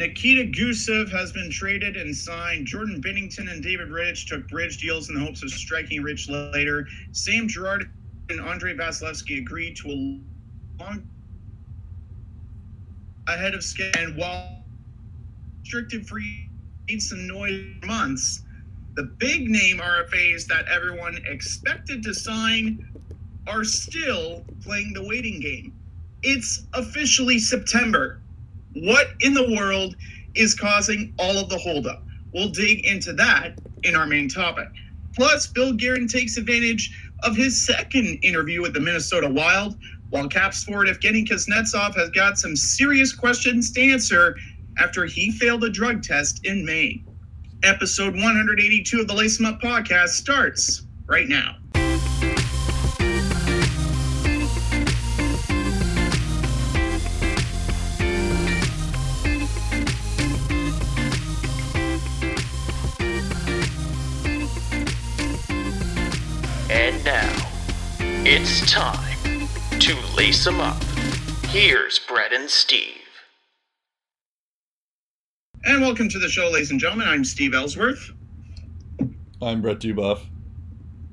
Nikita Gusev has been traded and signed. Jordan Binnington and David Rittich took bridge deals in the hopes of striking Rich later. Sam Girard and Andre Vasilevskiy agreed to a long ahead of schedule. And while restricted free made some noise months, the big name RFAs that everyone expected to sign are still playing the waiting game. It's officially September. What in the world is causing all of the holdup? We'll dig into that in our main topic. Plus, Bill Guerin takes advantage of his second interview with the Minnesota Wild, while Caps forward Evgeny Kuznetsov has got some serious questions to answer after he failed a drug test in May. Episode 182 of the Lace Up podcast starts right now. It's time to lace 'em up. Here's Brett and Steve. And welcome to the show, ladies and gentlemen. I'm Steve Ellsworth. I'm Brett Dubuff.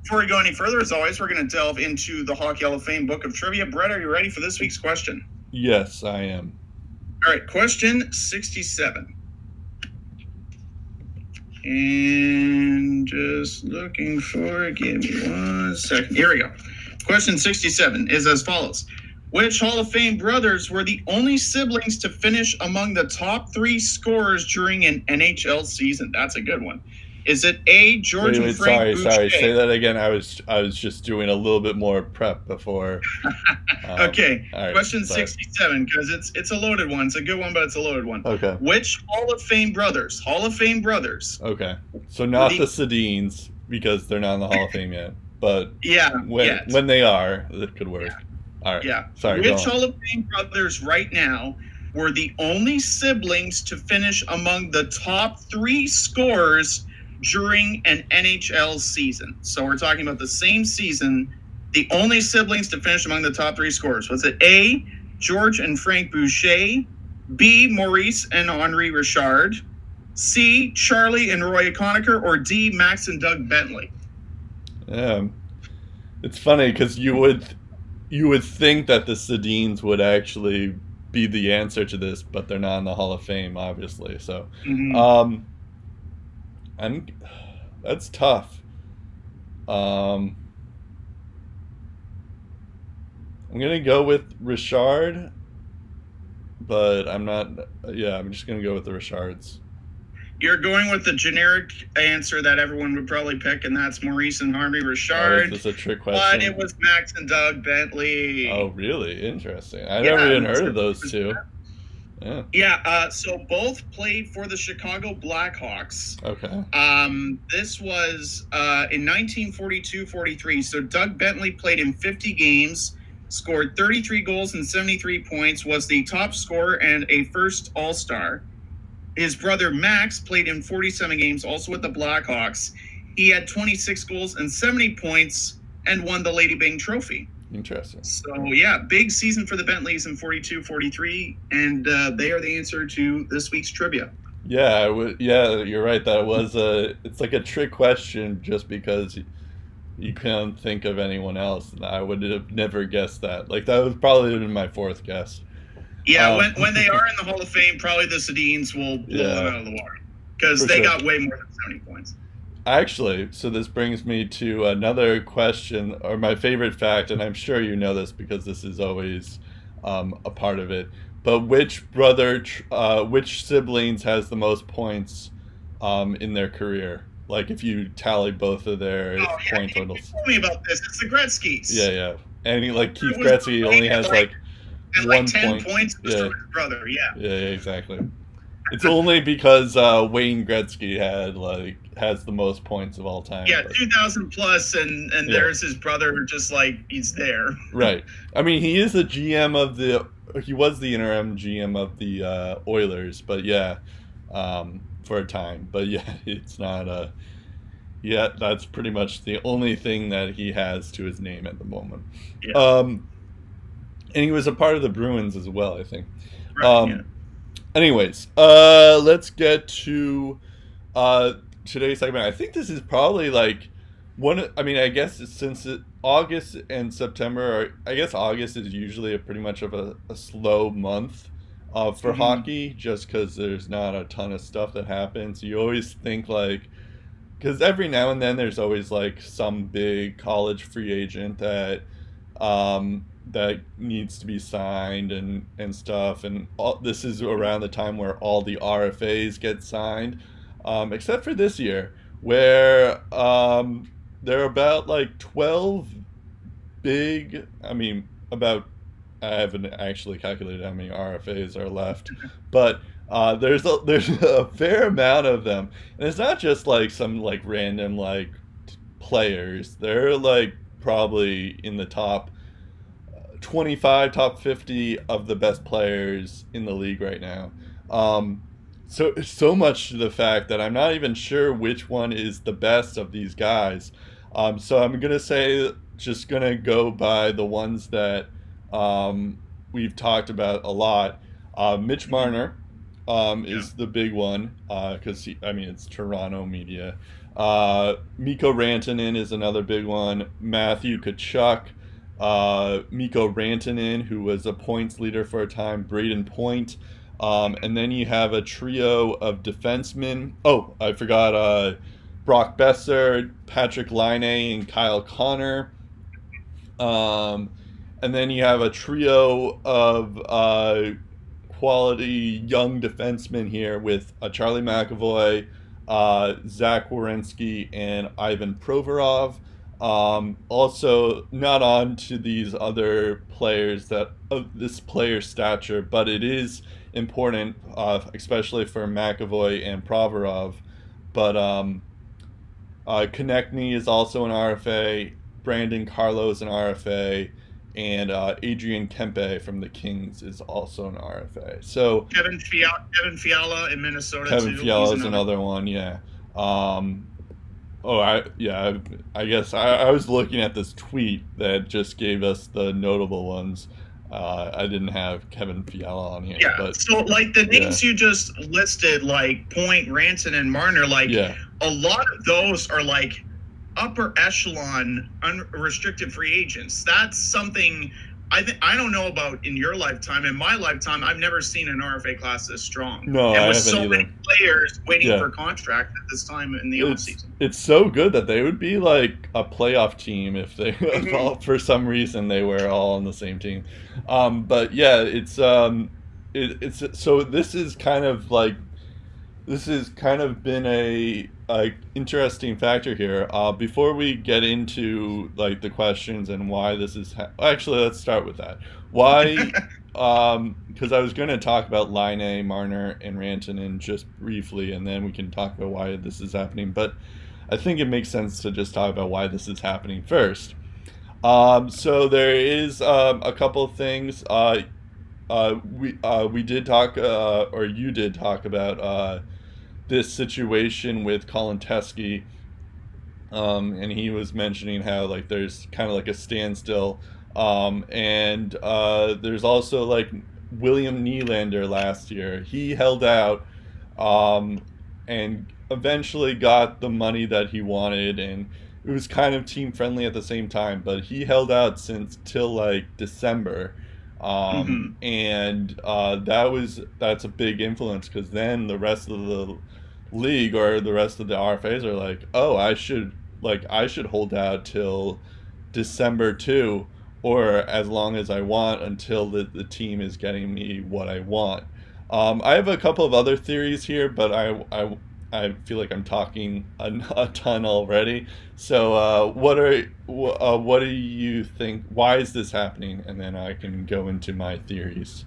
Before we go any further, as always, we're going to delve into the Hockey Hall of Fame Book of Trivia. Brett, are you ready for this week's question? Yes, I am. All right, question 67. And just looking for it. Give me one second. Here we go. Question 67 is as follows Which Hall of Fame brothers were the only siblings to finish among the top three scorers during an NHL season? That's a good one. Is it A, George Wait, and wait, Frank sorry, sorry. Say that again. I was I was just doing a little bit more prep before. um, okay, right, question sorry. 67 because it's it's a loaded one. It's a good one, but it's a loaded one. Okay. Which Hall of Fame brothers? Hall of Fame brothers. Okay. So not The- the Sedins because they're not in the Hall of Fame yet, but Yeah. when when they are, it could work. All right. yeah. Sorry. Which. Hall of Fame brothers right now were the only siblings to finish among the top three scorers during an NHL season? So we're talking about the same season. The only siblings to finish among the top three scorers was it A. George and Frank Boucher, B. Maurice and Henri Richard, C. Charlie and Roy Conacher, or D. Max and Doug Bentley? Yeah. It's funny because you would you would think that the Sedins would actually be the answer to this, but they're not in the Hall of Fame, obviously. So. Mhm. Um, I'm. That's tough. Um, I'm gonna go with Richard, but I'm not. Yeah, I'm just gonna go with the Richards. You're going with the generic answer that everyone would probably pick, and that's Maurice and Oh, Richard. is a trick question? but it was Max and Doug Bentley. Oh, really? Interesting. I Yeah, never even heard of those two. Yeah. Yeah, uh, so both played for the Chicago Blackhawks. Okay. Um, this was uh, in 1942-43. So Doug Bentley played in 50 games, scored 33 goals and 73 points, was the top scorer and a first All-Star. His brother Max played in 47 games, also with the Blackhawks. He had 26 goals and 70 points and won the Lady Byng Trophy. Interesting. So yeah, big season for the Bentleys in 42-43, and uh, they are the answer to this week's trivia. Yeah, I. Yeah, you're right. That was a. It's like a trick question, just because you, can't think of anyone else. And I would have never guessed that. Like that was probably been my fourth guess. Yeah, Um, when, when they are in the Hall of Fame, probably the Sedins will blow Yeah. them out of the water because they sure. got way more than 70 points. Actually, so this brings me to another question, or my favorite fact, and I'm sure you know this because this is always um, a part of it. But which brother, uh, which siblings has the most points um, in their career? Like if you tally both of their Oh, yeah, point totals. told me about this. It's the Gretzky's. Yeah, yeah. And he, like Keith Gretzky only has like- like And one like 10 point. points Yeah. his brother. Yeah. Yeah, yeah, exactly. It's only because uh, Wayne Gretzky had like has the most points of all time. Yeah, but- 2,000 plus, and, and Yeah. there's his brother just like he's there. right. I mean, he is the GM of the. He was the interim GM of the uh, Oilers, but yeah, um, for a time. But yeah, it's not a. Yeah, that's pretty much the only thing that he has to his name at the moment. Yeah. Um, and he was a part of the Bruins as well, I think. Right, Um, yeah. anyways, uh, let's get to uh, today's segment. I think this is probably like one. I mean, I guess since it, August and September, are, I guess August is usually a pretty much of a, a slow month uh, for Mhm. hockey, just because there's not a ton of stuff that happens. You always think like, because every now and then there's always like some big college free agent that um, that needs to be signed and and stuff. And all, this is around the time where all the RFAs get signed, um, except for this year, where um, there are about like twelve big. I mean, about I haven't actually calculated how many RFAs are left, but uh, there's a there's a fair amount of them, and it's not just like some like random like players. They're like probably in the top 25, top 50 of the best players in the league right now. Um, so so much to the fact that I'm not even sure which one is the best of these guys. Um, so I'm gonna say just gonna go by the ones that um, we've talked about a lot. Uh, Mitch Marner um, is the big one because I mean it's Toronto media. Uh, Mikko Rantanen is another big one. Matthew Tkachuk, uh, Mikko Rantanen, who was a points leader for a time. Brayden Point. Um, and then you have a trio of defensemen. Oh, I forgot uh, Brock Boeser, Patrick Laine, and Kyle Connor. Um, and then you have a trio of uh, quality young defensemen here with uh, Charlie McAvoy, uh, Zach Werenski, and Ivan Provorov. Um, also, not on to these other players that of this player stature, but it is important, uh, especially for McAvoy and Provorov. But um, uh, Konecny is also an RFA. Brandon Carlo is an RFA, and uh, Adrian Kempe from the Kings is also an RFA. So Kevin Fiala, Kevin Fiala in Minnesota Kevin too. Fiala is another one, yeah. Um, oh, I yeah, I, I guess I, I was looking at this tweet that just gave us the notable ones. Uh, I didn't have Kevin Fiala on here, Yeah. but so like the names you just listed, like Point, Ranson, and Marner, like yeah, a lot of those are like upper echelon unrestricted free agents. That's something I think I don't know about in your lifetime. In my lifetime, I've never seen an RFA class this strong. No, and with so either. many players waiting Yeah. for contract at this time in the It's- offseason. it's so good that they would be like a playoff team if they Mhm. all, for some reason they were all on the same team. Um, but yeah, it's um, it, it's so this is kind of like this has kind of been a, a interesting factor here. Uh, before we get into like the questions and why this is ha- actually let's start with that. Why? um, because I was going to talk about Laine, Marner, and Rantanen just briefly, and then we can talk about why this is happening. But I think it makes sense to just talk about why this is happening first. Um, so there is um, a couple of things. Uh, uh, we uh, we did talk, uh, or you did talk about uh, this situation with Colin Teskey, um, and he was mentioning how like there's kind of like a standstill, um, and uh, there's also like William Nylander last year. He held out, um, and eventually got the money that he wanted, and it was kind of team friendly at the same time. But he held out since till like December um, and uh, that was that's a big influence because then the rest of the league or the rest of the RFAs are like, oh, I should like I should hold out till December two or as long as I want until the, the team is getting me what I want. Um, I have a couple of other theories here, but I, I, I feel like I'm talking a, a ton already. So, uh, what are uh, what do you think? Why is this happening? And then I can go into my theories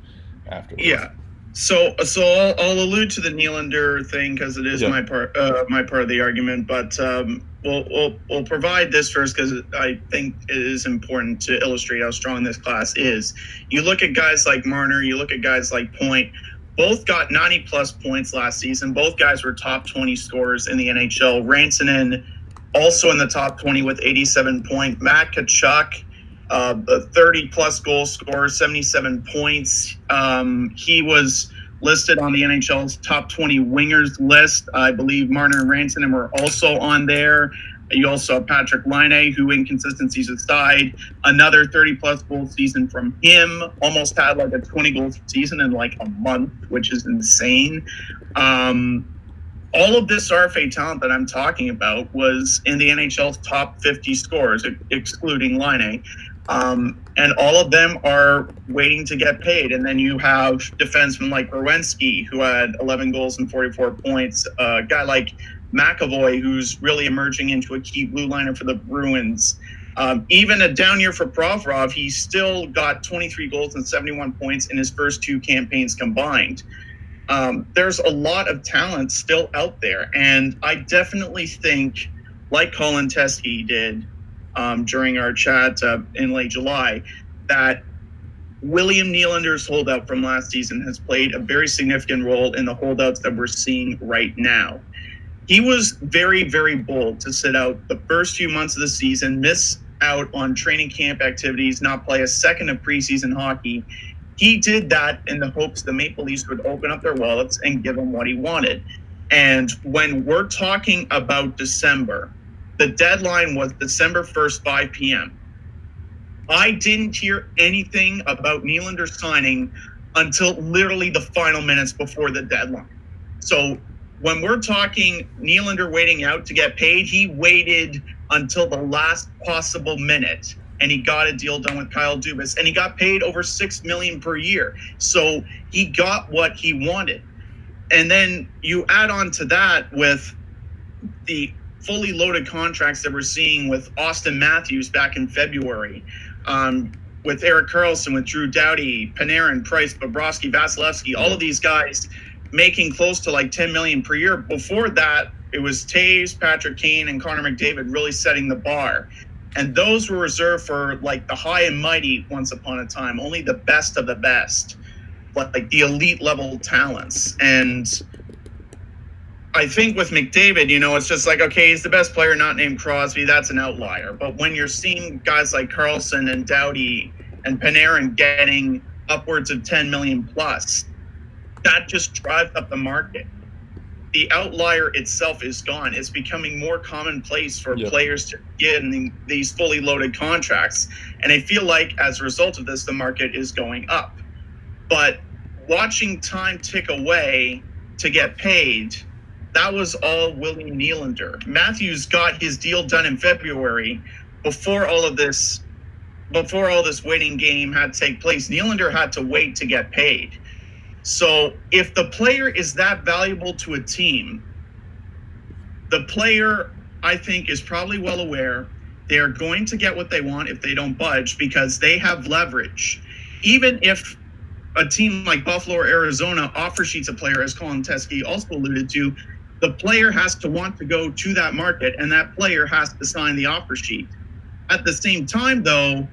afterwards. Yeah. So, so I'll, I'll allude to the Nylander thing because it is Yeah. my part, uh, my part of the argument. But um, we'll, we'll we'll provide this first because I think it is important to illustrate how strong this class is. You look at guys like Marner, you look at guys like Point. Both got 90 plus points last season. Both guys were top 20 scorers in the NHL. Rantanen also in the top 20 with 87 point. Matt Tkachuk uh, a 30 plus goal scorer, 77 points. Um, he was listed on the NHL's top 20 wingers list. I believe Marner and Rantanen were also on there. You also have Patrick Laine, who inconsistencies aside, another 30 plus goal season from him. Almost had like a 20 goal season in like a month, which is insane. Um, all of this RFA talent that I'm talking about was in the NHL's top 50 scores, excluding Laine. Um, and all of them are waiting to get paid. And then you have defensemen like Werenski, who had 11 goals and 44 points. A guy like McAvoy, who's really emerging into a key blue liner for the Bruins. Um, even a down year for Provorov, he still got 23 goals and 71 points in his first two campaigns combined. Um, there's a lot of talent still out there, and I definitely think, like Colin Teske did um, during our chat uh, in late July, that William Nylander's holdout from last season has played a very significant role in the holdouts that we're seeing right now he was very, very bold to sit out the first few months of the season, miss out on training camp activities, not play a second of preseason hockey. He did that in the hopes the Maple Leafs would open up their wallets and give him what he wanted. And when we're talking about December, the deadline was December 1st, 5 p.m. I didn't hear anything about Nylander signing until literally the final minutes before the deadline. So when we're talking Nylander waiting out to get paid, he waited until the last possible minute and he got a deal done with Kyle Dubas and he got paid over 6 million per year. So he got what he wanted. And then you add on to that with the fully loaded contracts that we're seeing with Auston Matthews back in February, um, with Erik Karlsson, with Drew Doughty, Panarin, Price, Bobrovsky, Vasilevskiy, all of these guys making close to like 10 million per year. Before that, it was Toews, Patrick Kane, and Connor McDavid really setting the bar. And those were reserved for like the high and mighty once upon a time, only the best of the best, like the elite level talents. And I think with McDavid, you know, it's just like, okay, he's the best player not named Crosby. That's an outlier. But when you're seeing guys like Karlsson and Doughty and Panarin getting upwards of 10 million plus, that just drives up the market. The outlier itself is gone. It's becoming more commonplace for yep. players to get in these fully loaded contracts. And I feel like as a result of this, the market is going up. But watching time tick away to get paid, that was all Willie Nylander. Matthews got his deal done in February before all of this before all this waiting game had to take place. Nylander had to wait to get paid. So if the player is that valuable to a team, the player, I think, is probably well aware they are going to get what they want if they don't budge because they have leverage. Even if a team like Buffalo or Arizona offer sheets a player, as Colin Teske also alluded to, the player has to want to go to that market and that player has to sign the offer sheet. At the same time, though,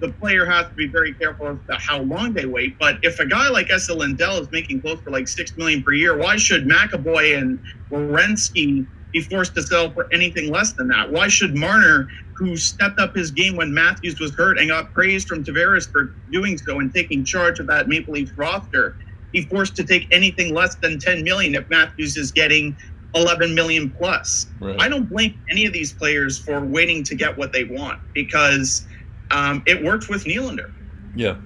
the player has to be very careful as to how long they wait. But if a guy like Esa Lindell is making close to like six million per year, why should McAvoy and Werenski be forced to sell for anything less than that? Why should Marner, who stepped up his game when Matthews was hurt and got praised from Tavares for doing so and taking charge of that Maple Leafs roster, be forced to take anything less than 10 million if Matthews is getting 11 million plus? Right. I don't blame any of these players for waiting to get what they want because um, it worked with Nylander. Yeah.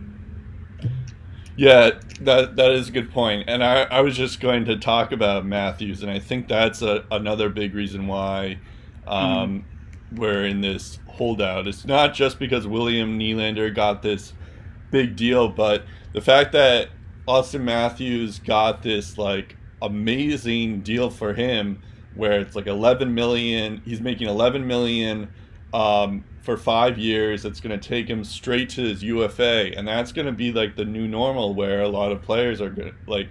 Yeah, that that is a good point. And I, I was just going to talk about Matthews, and I think that's a, another big reason why um, mm. we're in this holdout. It's not just because William Nylander got this big deal, but the fact that Auston Matthews got this like amazing deal for him where it's like 11 million he's making 11 million um, for five years. It's going to take him straight to his UFA, and that's going to be like the new normal where a lot of players are going like.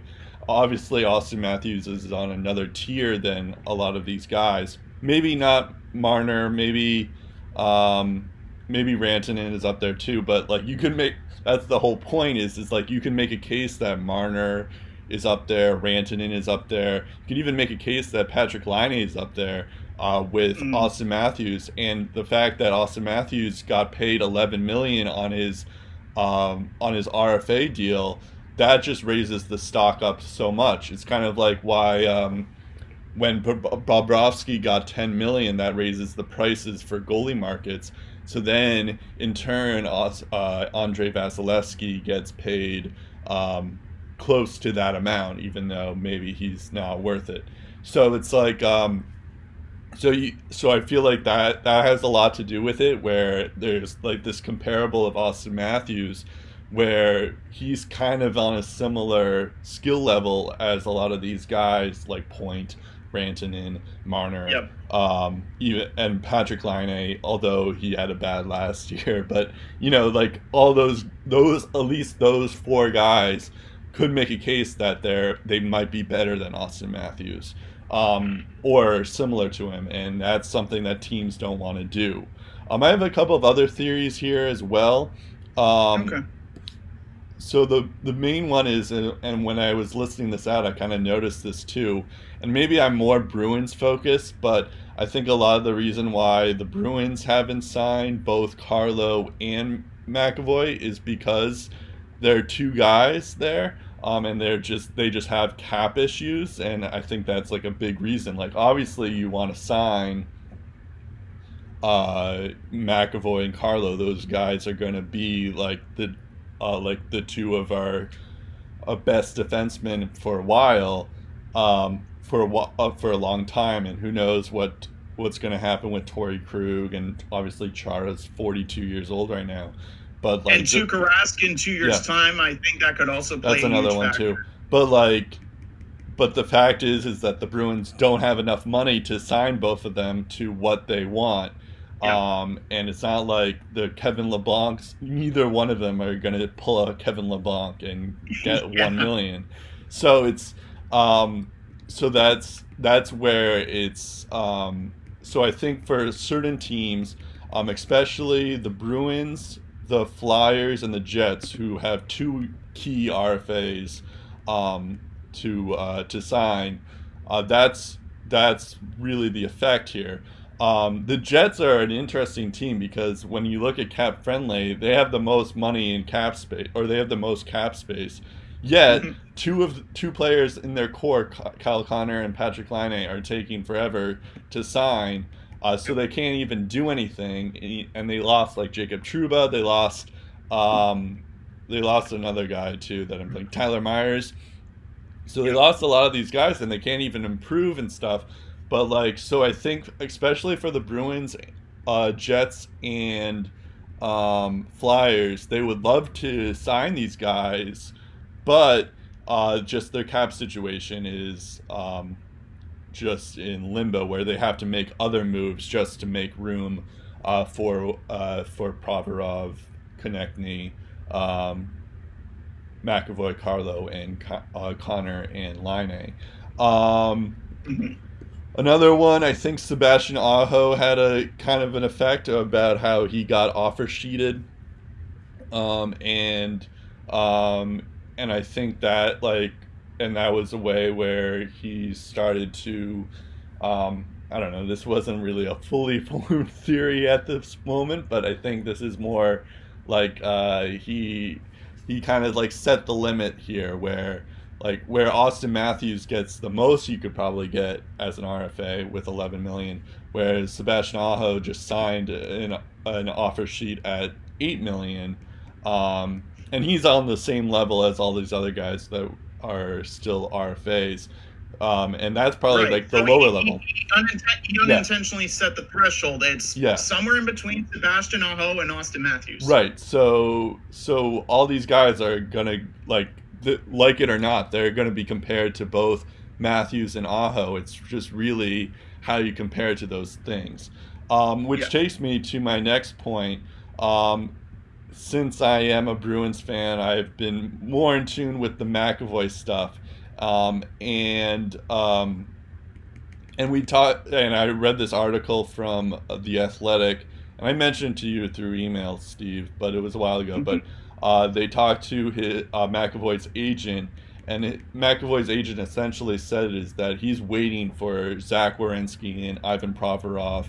Obviously, Auston Matthews is on another tier than a lot of these guys. Maybe not Marner. Maybe, um, maybe Rantanen is up there too. But like, you can make that's the whole point. Is is like you can make a case that Marner is up there, Rantanen is up there. You can even make a case that Patrick Laine is up there uh, with mm. Auston Matthews, and the fact that Auston Matthews got paid 11 million on his um, on his RFA deal, that just raises the stock up so much. It's kind of like why um, when Bobrovsky got 10 million, that raises the prices for goalie markets. So then, in turn, uh, Andre Vasilevskiy gets paid um, close to that amount, even though maybe he's not worth it. So it's like, um, so you, so I feel like that that has a lot to do with it, where there's like this comparable of Auston Matthews, where he's kind of on a similar skill level as a lot of these guys, like Point, Rantanen, Marner, yep. um, even, and Patrick Laine, although he had a bad last year. But you know, like all those, those at least those four guys could make a case that they're they might be better than Auston Matthews, um, or similar to him, and that's something that teams don't want to do. Um, I have a couple of other theories here as well. Um, okay so the the main one is and when i was listening this out i kind of noticed this too and maybe i'm more bruins focused but i think a lot of the reason why the bruins haven't signed both carlo and mcavoy is because there are two guys there um, and they're just they just have cap issues and i think that's like a big reason. Like obviously you want to sign uh, mcavoy and carlo. Those guys are going to be like the uh, like the two of our uh, best defensemen for a while, um, for a uh, for a long time, and who knows what what's going to happen with Torey Krug and obviously Chara's 42 years old right now. But like and Tuukka Rask in two years' yeah. time, I think that could also play. That's another one factor. too. But like, but the fact is, is that the Bruins don't have enough money to sign both of them to what they want. Yeah. Um, and it's not like the Kevin Labancs. Neither one of them are going to pull a Kevin Labanc and get yeah. one million. So it's um, so that's that's where it's. Um, so I think for certain teams, um, especially the Bruins, the Flyers, and the Jets, who have two key RFAs um, to uh, to sign, uh, that's that's really the effect here. Um, the Jets are an interesting team because when you look at cap friendly, they have the most money in cap space, or they have the most cap space. Yet two of two players in their core, Kyle Connor and Patrick Laine, are taking forever to sign, uh, so they can't even do anything. And they lost like Jacob Trouba. They lost, um, they lost another guy too that I'm playing, Tyler Myers. So they lost a lot of these guys, and they can't even improve and stuff. But like, so I think especially for the Bruins, uh, Jets, and um, Flyers, they would love to sign these guys, but uh, just their cap situation is um, just in limbo where they have to make other moves just to make room uh, for uh, for Provorov, Konecny, um, McAvoy, Carlo, and uh, Connor and Laine. Um. Another one, I think Sebastian Aho had a kind of an effect about how he got offer sheeted, um, and um, and I think that like, and that was a way where he started to, um, I don't know, this wasn't really a fully formed theory at this moment, but I think this is more like uh, he he kind of like set the limit here where like where Auston Matthews gets the most you could probably get as an RFA with 11 million, whereas Sebastian Aho just signed an, an offer sheet at 8 million, um, and he's on the same level as all these other guys that are still RFAs. Um, and that's probably right. like the so lower he, level. He, he unintentionally yeah. set the threshold. It's yeah. somewhere in between Sebastian Aho and Auston Matthews. Right. So so all these guys are gonna like like it or not, they're going to be compared to both Matthews and Aho. It's just really how you compare to those things. Um, which yeah. takes me to my next point. Um, since I am a Bruins fan, I've been more in tune with the McAvoy stuff, um, and um, and we talked. And I read this article from the Athletic, and I mentioned to you through email, Steve, but it was a while ago. Mm-hmm. But uh, they talked to his, uh, McAvoy's agent, and it, McAvoy's agent essentially said is that he's waiting for Zach Werenski and Ivan Provorov,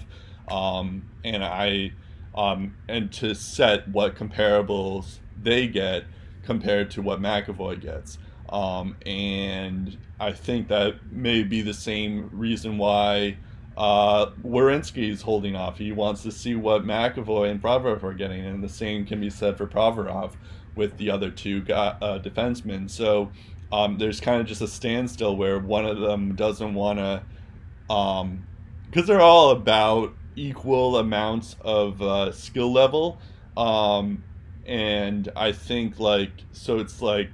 um, and I, um, and to set what comparables they get compared to what McAvoy gets. Um, and I think that may be the same reason why uh, Werenski is holding off. He wants to see what McAvoy and Provorov are getting, and the same can be said for Provorov with the other two uh, defensemen. So um, there's kind of just a standstill where one of them doesn't want to, because um, they're all about equal amounts of uh, skill level. Um, and I think like so it's like,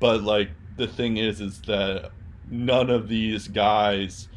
but like the thing is, is that none of these guys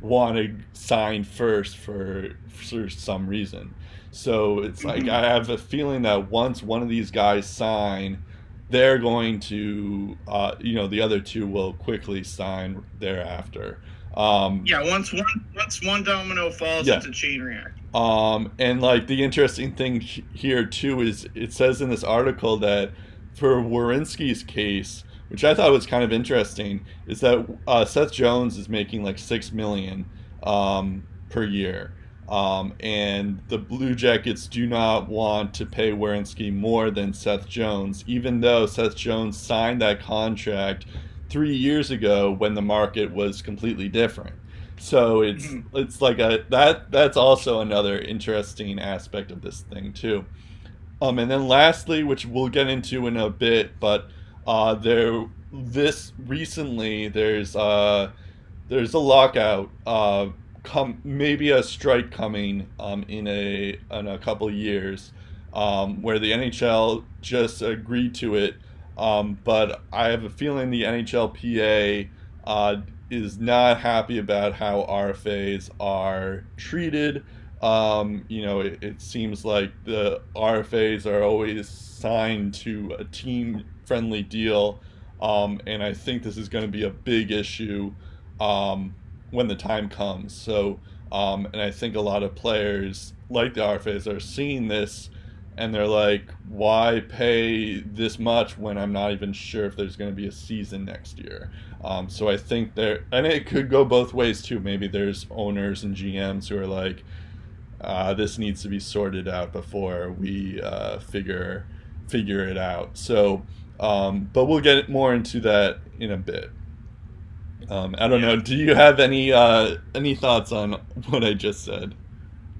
want to sign first for for some reason. So it's like. I have a feeling that once one of these guys sign, they're going to, uh, you know, the other two will quickly sign thereafter. Um, yeah, once one once one domino falls, yeah. it's a chain reaction. Um, and like the interesting thing here too is it says in this article that for Werenski's case, which I thought was kind of interesting, is that uh, Seth Jones is making like six million um, per year. Um, and the Blue Jackets do not want to pay Werenski more than Seth Jones, even though Seth Jones signed that contract three years ago when the market was completely different. So it's mm-hmm. it's like a that that's also another interesting aspect of this thing too. Um, and then lastly, which we'll get into in a bit, but uh, there this recently there's uh, there's a lockout uh, come maybe a strike coming um, in a in a couple years um, where the NHL just agreed to it. Um, but I have a feeling the NHLPA uh, is not happy about how RFAs are treated. Um, you know, it, it, seems like the RFAs are always signed to a team friendly deal. Um, and I think this is going to be a big issue um, when the time comes. So, um, and I think a lot of players like the RFAs are seeing this and they're like, why pay this much when I'm not even sure if there's going to be a season next year? Um, so I think there, and it could go both ways too. Maybe there's owners and GMs who are like, uh, this needs to be sorted out before we uh, figure figure it out. So, um, but we'll get more into that in a bit. Um, I don't yeah. know. Do you have any uh, any thoughts on what I just said?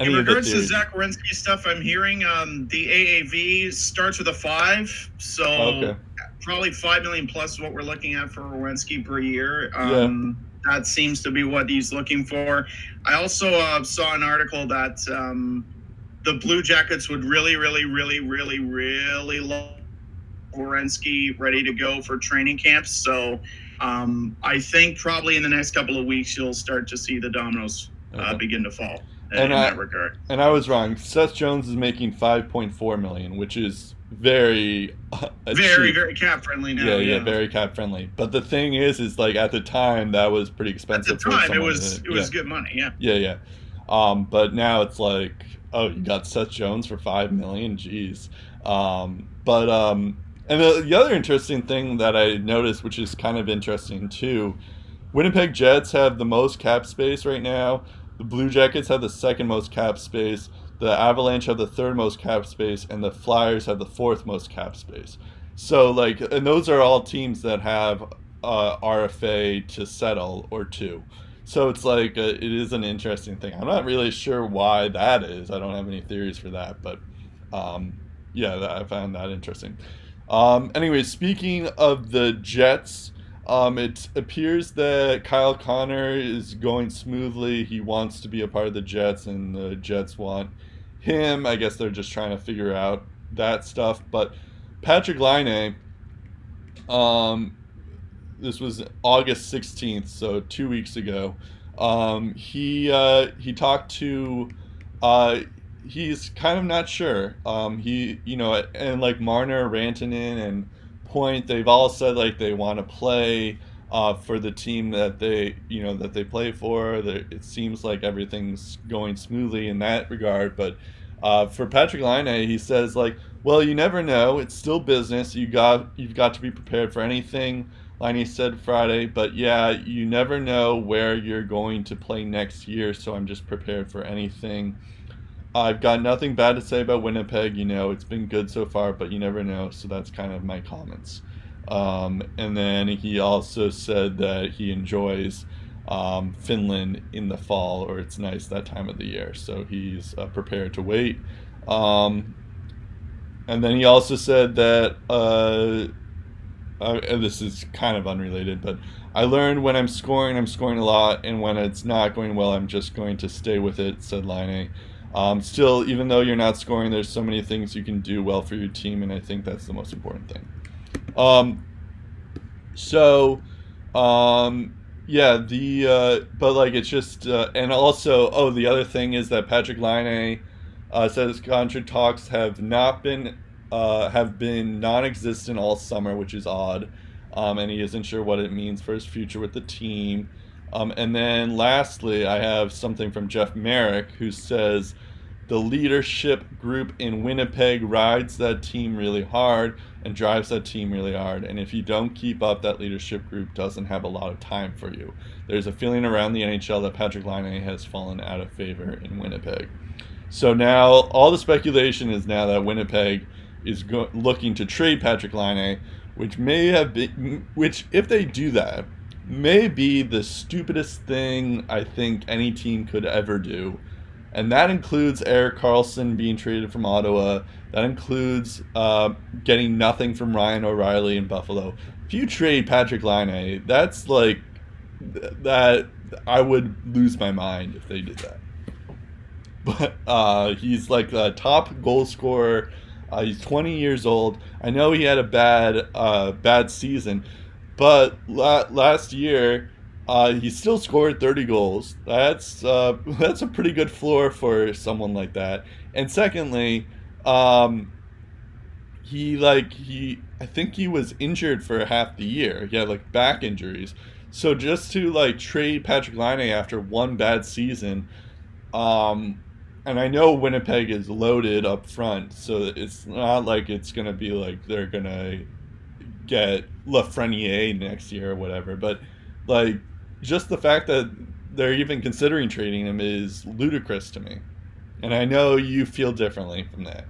In regards to Zach Werenski stuff, I'm hearing um, the AAV starts with a five, so okay. probably five million plus what we're looking at for Werenski per year. Um, yeah. That seems to be what he's looking for. I also uh, saw an article that um, the Blue Jackets would really, really, really, really, really love Werenski ready to go for training camps. So um, I think probably in the next couple of weeks you'll start to see the dominoes uh, okay. begin to fall. In, and I, that regard. And I was wrong. Seth Jones is making 5.4 million, which is very uh, very cheap. very cap friendly now. Yeah, yeah, yeah, very cap friendly. But the thing is, is like at the time that was pretty expensive. At the time, it was it was yeah. good money. Yeah. Yeah, yeah. Um, but now it's like, oh, you got Seth Jones for five million. Jeez. Um, but um, and the, the other interesting thing that I noticed, which is kind of interesting too, Winnipeg Jets have the most cap space right now. The Blue Jackets have the second most cap space. The Avalanche have the third most cap space, and the Flyers have the fourth most cap space. So, like, and those are all teams that have uh, RFA to settle or two. So it's like a, uh, it is an interesting thing. I'm not really sure why that is. I don't have any theories for that, but um, yeah, I found that interesting. Um, anyway, speaking of the Jets, um, it appears that Kyle Connor is going smoothly. He wants to be a part of the Jets, and the Jets want him. I guess they're just trying to figure out that stuff. But Patrick Laine, um, this was August 16th, so two weeks ago. Um, he uh, he talked to uh, he's kind of not sure. Um, he, you know, and like Marner, Rantanen, and Point, they've all said like they want to play uh, for the team that they, you know, that they play for. It seems like everything's going smoothly in that regard. But uh, for Patrick Laine, he says like, well, you never know. It's still business. You got you've got to be prepared for anything. Laine said Friday, but yeah, you never know where you're going to play next year. So I'm just prepared for anything. I've got nothing bad to say about Winnipeg. You know, it's been good so far, but you never know. So that's kind of my comments. Um, and then he also said that he enjoys um, Finland in the fall, or it's nice that time of the year. So he's uh, prepared to wait. Um, and then he also said that, uh, uh, this is kind of unrelated, but I learned when I'm scoring, I'm scoring a lot, and when it's not going well, I'm just going to stay with it, said Laine. Um, still, even though you're not scoring, there's so many things you can do well for your team, and I think that's the most important thing. Um, so, um, yeah, the uh, but like it's just uh, and also oh the other thing is that Patrick Laine uh, says contract talks have not been uh, have been non-existent all summer, which is odd, um, and he isn't sure what it means for his future with the team. Um, and then lastly, I have something from Jeff Marek who says the leadership group in Winnipeg rides that team really hard and drives that team really hard. And if you don't keep up, that leadership group doesn't have a lot of time for you. There's a feeling around the NHL that Patrick Laine has fallen out of favor in Winnipeg. So now all the speculation is now that Winnipeg is go- looking to trade Patrick Laine, which may have been, which if they do that, may be the stupidest thing I think any team could ever do and that includes Erik Karlsson being traded from Ottawa. That includes uh, getting nothing from Ryan O'Reilly in Buffalo. If you trade Patrick Laine, that's like that. I would lose my mind if they did that. But uh, he's like a top goal scorer. Uh, he's 20 years old. I know he had a bad uh, bad season, but la- last year uh, he still scored 30 goals. That's uh, that's a pretty good floor for someone like that. And secondly, um, he like he I think he was injured for half the year. He had like back injuries. So just to like trade Patrick Laine after one bad season, um, and I know Winnipeg is loaded up front, so it's not like it's gonna be like they're gonna get Lafreniere next year or whatever. But like just the fact that they're even considering trading him is ludicrous to me. And I know you feel differently from that.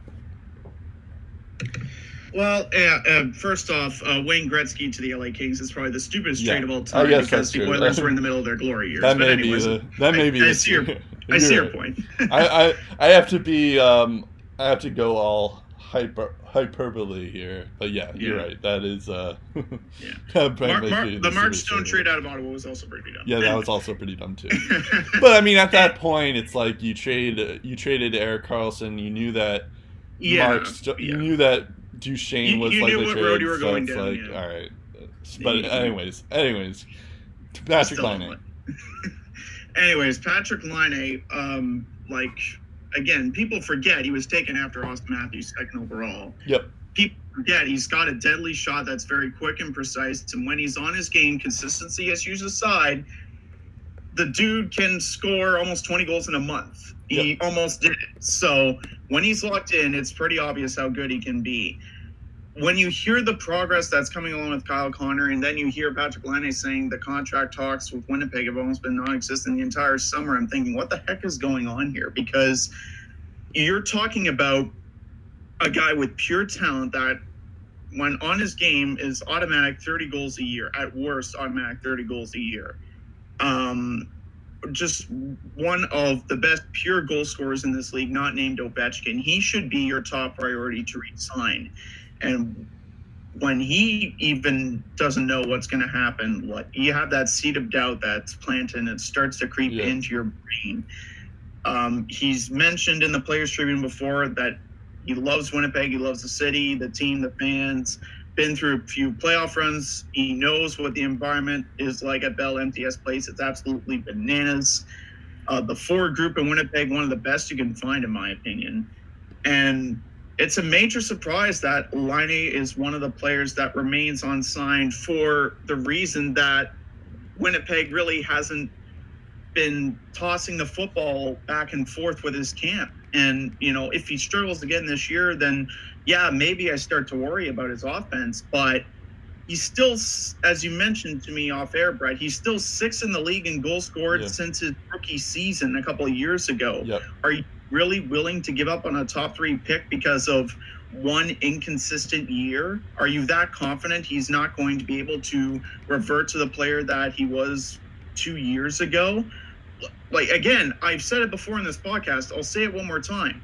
Well, yeah, uh, first off, uh, Wayne Gretzky to the LA Kings is probably the stupidest yeah. trade of all time because the Oilers were in the middle of their glory years. That may anyways, be the, that may I, be. I, see your, I see your point. I, I I have to be um I have to go all hyper hyperbole here, but yeah, you're right. That is uh, yeah. The, Mark Stone trade out of Ottawa was also pretty dumb. Yeah, that was also pretty dumb too. but I mean, at that point, it's like you trade you traded Erik Karlsson. You knew that. Yeah, Mark St- yeah. you knew that Duchene You- was you like the what trade. road you were so going it's down, like, yeah. all right. But anyways, anyways, Patrick not. Anyways, Patrick Laine, um, like again, people forget he was taken after Auston Matthews second overall. Yep. People forget he's got a deadly shot that's very quick and precise, and when he's on his game, consistency issues aside, the dude can score almost 20 goals in a month. He almost did it. So when he's locked in, it's pretty obvious how good he can be. When you hear the progress that's coming along with Kyle Connor, and then you hear Patrick Laine saying the contract talks with Winnipeg have almost been non-existent the entire summer, I'm thinking, what the heck is going on here? Because you're talking about a guy with pure talent that when on his game is automatic 30 goals a year at worst automatic 30 goals a year. Um just one of the best pure goal scorers in this league not named ovechkin. He should be your top priority to resign and when he even doesn't know what's going to happen like you have that seed of doubt that's planted and it starts to creep Yeah. into your brain um, he's mentioned in the Players Tribune before that he loves Winnipeg, he loves the city, the team, the fans. Been through a few playoff runs. He knows what the environment is like at Bell MTS Place. It's absolutely bananas. Uh, the forward group in Winnipeg, one of the best you can find, in my opinion. And it's a major surprise that Laine is one of the players that remains unsigned for the reason that Winnipeg really hasn't been tossing the football back and forth with his camp. And, you know, if he struggles again this year, then yeah, maybe I start to worry about his offense. But he's still, as you mentioned to me off air, Brett, he's still sixth in the league in goals scored Yeah. since his rookie season a couple of years ago. Yep. Are you really willing to give up on a top three pick because of one inconsistent year? Are you that confident he's not going to be able to revert to the player that he was two years ago? Like, again, I've said it before in this podcast. I'll say it one more time.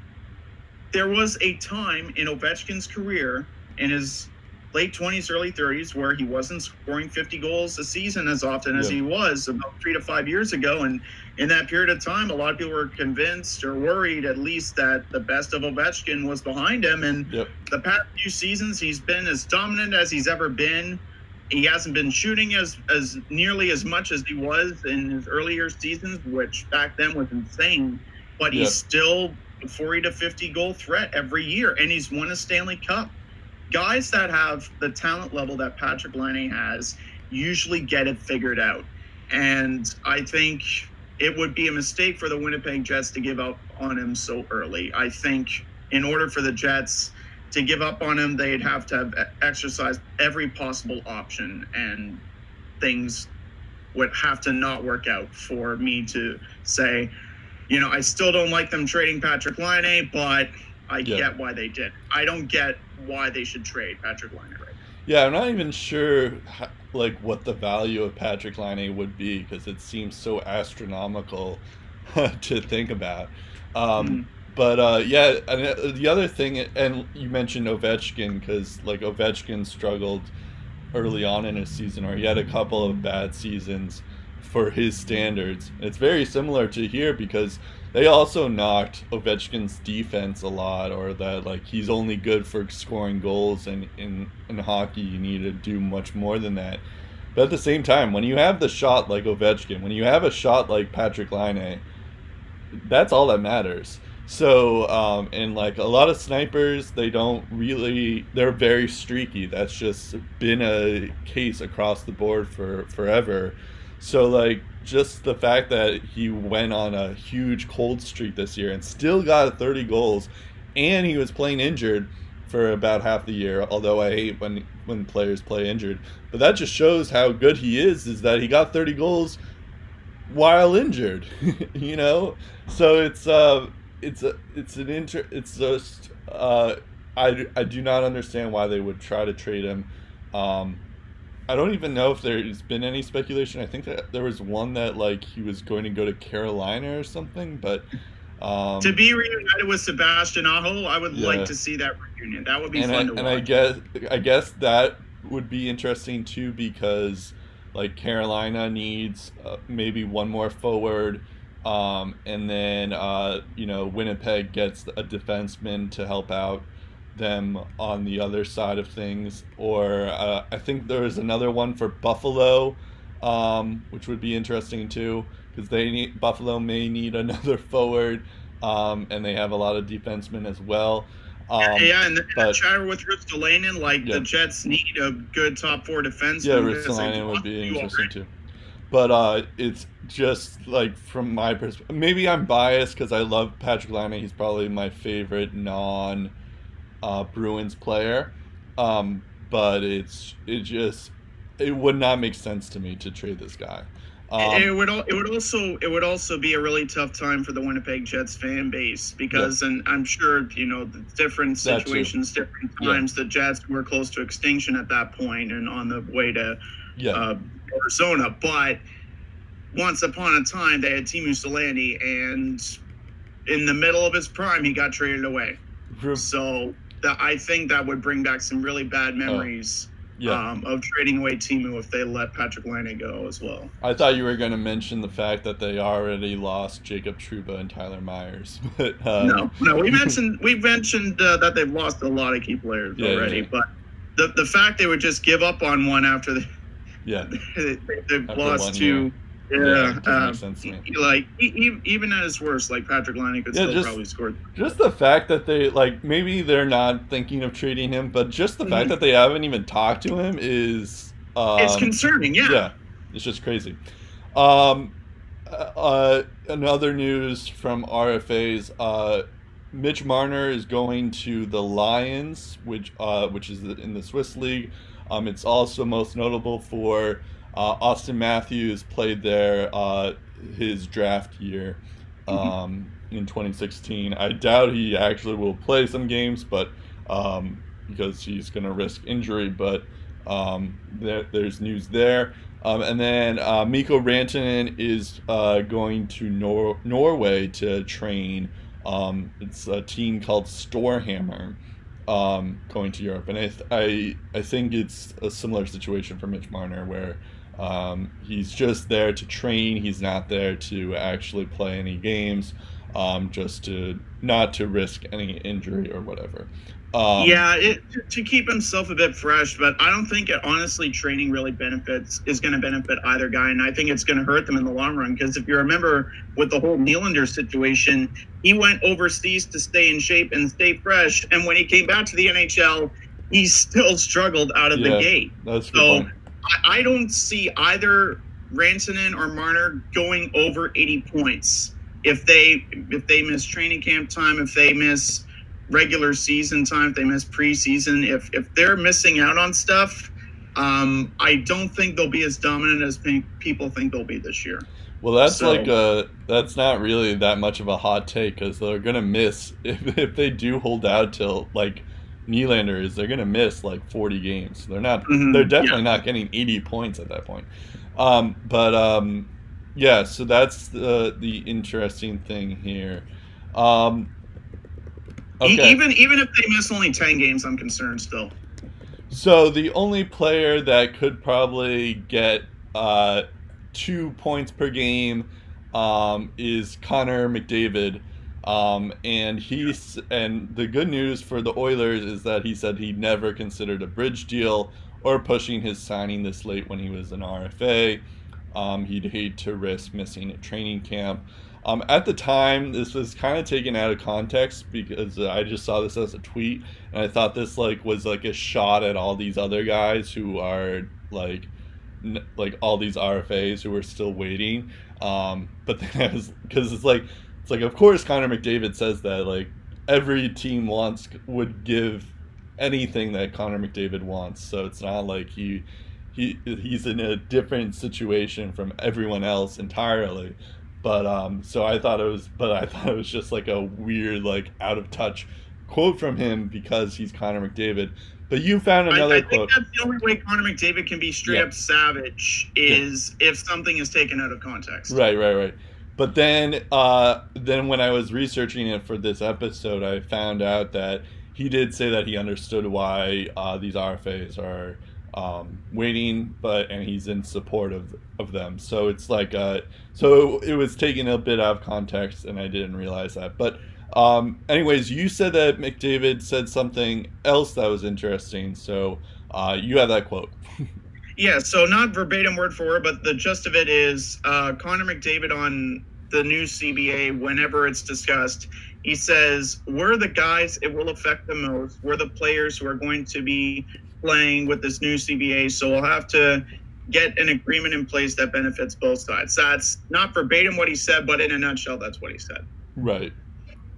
There was a time in Ovechkin's career in his late 20s, early 30s, where he wasn't scoring 50 goals a season as often as Yeah. he was about three to five years ago. And in that period of time, a lot of people were convinced or worried, at least, that the best of Ovechkin was behind him. And Yep. the past few seasons, he's been as dominant as he's ever been. He hasn't been shooting as as nearly as much as he was in his earlier seasons, which back then was insane. But he's Yeah. still a 40 to 50 goal threat every year, and he's won a Stanley Cup. Guys that have the talent level that Patrick Laine has usually get it figured out. And I think it would be a mistake for the Winnipeg Jets to give up on him so early. I think in order for the Jets to give up on him, they'd have to have exercised every possible option, and things would have to not work out for me to say, you know, I still don't like them trading Patrick Laine, but I Yeah. get why they did. I don't get why they should trade Patrick Laine right Yeah, I'm not even sure like what the value of Patrick Laine would be because it seems so astronomical to think about. Um, Mhm. But uh, yeah, and uh, the other thing, and you mentioned Ovechkin because like Ovechkin struggled early on in his season, or he had a couple of bad seasons for his standards. It's very similar to here because they also knocked Ovechkin's defense a lot, or that like he's only good for scoring goals, and in in hockey you need to do much more than that. But at the same time, when you have the shot like Ovechkin, when you have a shot like Patrick Laine, that's all that matters. So, um, and like a lot of snipers, they don't really, they're very streaky. That's just been a case across the board for forever. So, like, just the fact that he went on a huge cold streak this year and still got 30 goals, and he was playing injured for about half the year. Although I hate when when players play injured, but that just shows how good he is. Is that he got 30 goals while injured, you know? So it's uh it's a it's an inter it's just uh I, I do not understand why they would try to trade him. Um I don't even know if there's been any speculation. I think that there was one that like he was going to go to Carolina or something, but um to be reunited with Sebastian Aho, I would Yeah. like to see that reunion. That would be and I, fun to and watch. I guess I guess that would be interesting too because like Carolina needs uh, maybe one more forward, um, and then uh, you know Winnipeg gets a defenseman to help out them on the other side of things. Or uh, I think there is another one for Buffalo, um, which would be interesting too because they need Buffalo may need another forward, um, and they have a lot of defensemen as well. Um, yeah, and the but- chatter with Ristolainen, like Yeah. the Jets need a good top four defenseman. Yeah, Ristolainen would be interesting already. too. But uh, it's just like from my perspective. Maybe I'm biased because I love Patrick Laine. He's probably my favorite non uh, Bruins player. Um, but it's it just it would not make sense to me to trade this guy. it Um, would it would also it would also be a really tough time for the Winnipeg Jets fan base because and I'm sure you know the different situations, different Yeah. times. The Jets were close to extinction at that point and on the way to yeah, uh, Arizona, but once upon a time they had Teemu Selanne, and in the middle of his prime, he got traded away. Re- So that I think that would bring back some really bad memories Oh, yeah. um, of trading away Teemu if they let Patrick Laine go as well. I thought you were going to mention the fact that they already lost Jacob Trouba and Tyler Myers, but uh, no, no, we mentioned we mentioned uh, that they've lost a lot of key players Yeah, already, yeah. but the the fact they would just give up on one after they, yeah, they've After lost one two. Yeah, Yeah, doesn't um, sense to me. like even at his worst, like Patrick Laine could Yeah, still just- probably score. Just the fact that they like maybe they're not thinking of trading him, but just the fact Mhm. that they haven't even talked to him is um, it's concerning, yeah. yeah, it's just crazy. Um, uh, another news from RFA's, uh, Mitch Marner is going to the Lions, which uh, which is in the Swiss league. Um, it's also most notable for uh, Auston Matthews played there uh, his draft year um, in 2016. I doubt he actually will play some games, but um, because he's going to risk injury. But um, there, there's news there. Um, and then uh, Mikko Rantanen is uh, going to Nor- Norway to train. Um, it's a team called Storhamar um, going to Europe. And I, th- I, I think it's a similar situation for Mitch Marner where um, he's just there to train. He's not there to actually play any games, um, just to not to risk any injury or whatever. Um, yeah, it, to keep himself a bit fresh, but I don't think it honestly training really benefits is going to benefit either guy, and I think it's going to hurt them in the long run. Because if you remember with the whole Nylander situation, he went overseas to stay in shape and stay fresh, and when he came back to the NHL, he still struggled out of yeah, the gate. That's so I don't see either Rantanen or Marner going over 80 points if they if they miss training camp time, if they miss regular season time, if they miss preseason, if if they're missing out on stuff, um, I don't think they'll be as dominant as people think they'll be this year. Well, that's so, like a that's not really that much of a hot take because they're gonna miss if if they do hold out till like Nylander is, they're gonna miss like forty games. They're not. Mm-hmm, they're definitely yeah. not getting eighty points at that point. Um, but um, yeah, so that's the the interesting thing here. Um, Okay. Even even if they miss only ten games, I'm concerned still. So the only player that could probably get uh, two points per game um, is Connor McDavid, um, and he's and the good news for the Oilers is that he said he never considered a bridge deal or pushing his signing this late when he was an RFA. Um, he'd hate to risk missing a training camp. Um, at the time, this was kind of taken out of context because I just saw this as a tweet, and I thought this like was like a shot at all these other guys who are like, n- like all these RFAs who are still waiting. Um, but then was because it's like it's like of course Connor McDavid says that like every team wants would give anything that Connor McDavid wants, so it's not like he he he's in a different situation from everyone else entirely. But um, so I thought it was, but I thought it was just like a weird, like out of touch quote from him because he's Connor McDavid. But you found another I, I quote. think that's the only way Connor McDavid can be straight yeah. up savage is yeah. if something is taken out of context. Right, right, right. But then, uh, then when I was researching it for this episode, I found out that he did say that he understood why uh, these RFAs are um, waiting, but and he's in support of of them. So it's like uh, so it was taken a bit out of context, and I didn't realize that. But um, anyways, you said that McDavid said something else that was interesting. So uh, you have that quote. yeah. So not verbatim word for word, but the gist of it is uh, Connor McDavid on the new CBA whenever it's discussed. He says, We're the guys it will affect the most. We're the players who are going to be playing with this new CBA. So we'll have to get an agreement in place that benefits both sides. That's not verbatim what he said, but in a nutshell, that's what he said. Right.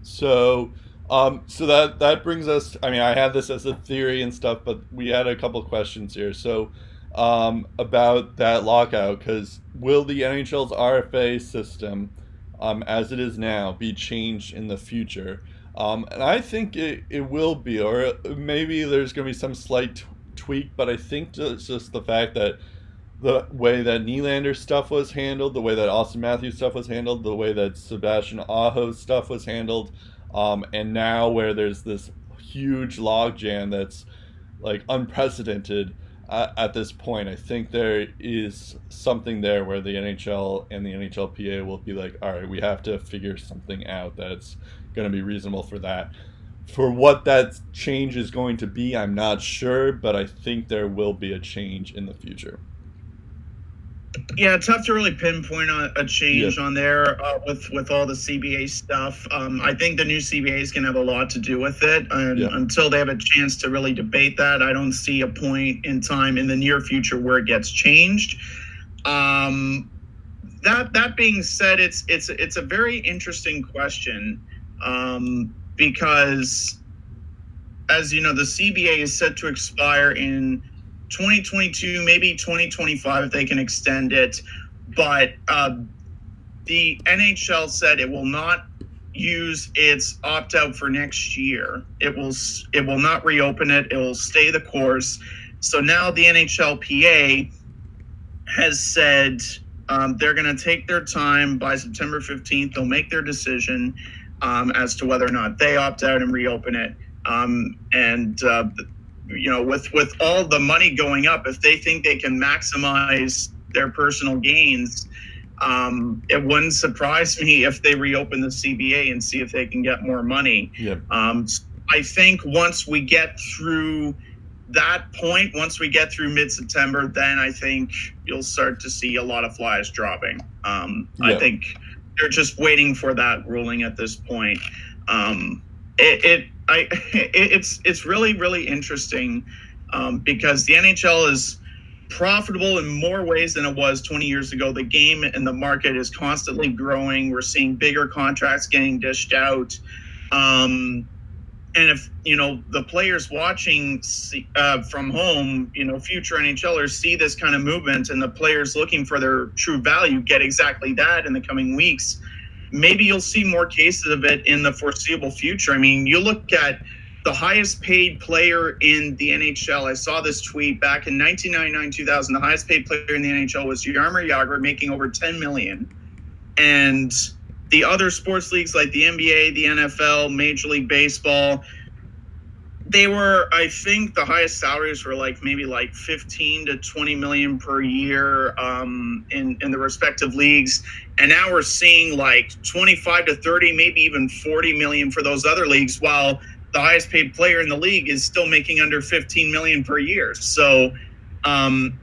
So, um, so that that brings us. I mean, I had this as a theory and stuff, but we had a couple questions here. So, um, about that lockout, because will the NHL's RFA system, um, as it is now, be changed in the future? Um, and I think it, it will be, or maybe there's going to be some slight t- tweak, but I think it's just the fact that the way that Nylander stuff was handled, the way that Auston Matthews stuff was handled, the way that Sebastian Aho's stuff was handled, um, and now where there's this huge logjam that's like unprecedented at, this point, I think there is something there where the NHL and the NHLPA will be like, all right, we have to figure something out that's going to be reasonable for that. For what that change is going to be, I'm not sure, but I think there will be a change in the future. Yeah, tough to really pinpoint a, a change yeah. on there uh, with with all the CBA stuff. Um, I think the new CBA is going to have a lot to do with it, and yeah. until they have a chance to really debate that, I don't see a point in time in the near future where it gets changed. Um, that that being said, it's it's it's a very interesting question um, because, as you know, the CBA is set to expire in 2022, maybe 2025 if they can extend it. But uh, the NHL said it will not use its opt out for next year. It will it will not reopen it. It will stay the course. So now the NHLPA has said um, they're going to take their time by September 15th. They'll make their decision um, as to whether or not they opt out and reopen it. Um, and uh, you know, with with all the money going up, if they think they can maximize their personal gains, um, it wouldn't surprise me if they reopen the CBA and see if they can get more money. Yep. Um, I think once we get through that point, once we get through mid September, then I think you'll start to see a lot of flies dropping. Um, I think they're just waiting for that ruling at this point. Um, it, it, I, it's, it's really, really interesting um, because the NHL is profitable in more ways than it was 20 years ago. The game and the market is constantly growing. We're seeing bigger contracts getting dished out. Um, and if you know the players watching uh, from home, you know, future NHLers see this kind of movement, and the players looking for their true value get exactly that in the coming weeks. Maybe you'll see more cases of it in the foreseeable future. I mean, you look at the highest paid player in the NHL. I saw this tweet back in 1999, 2000. The highest paid player in the NHL was Jaromir Jagr, making over 10 million. And the other sports leagues like the NBA, the NFL, Major League Baseball, they were, I think, the highest salaries were like maybe like 15 to 20 million per year um, in in the respective leagues, and now we're seeing like 25 to 30, maybe even 40 million for those other leagues, while the highest paid player in the league is still making under 15 million per year. So, um,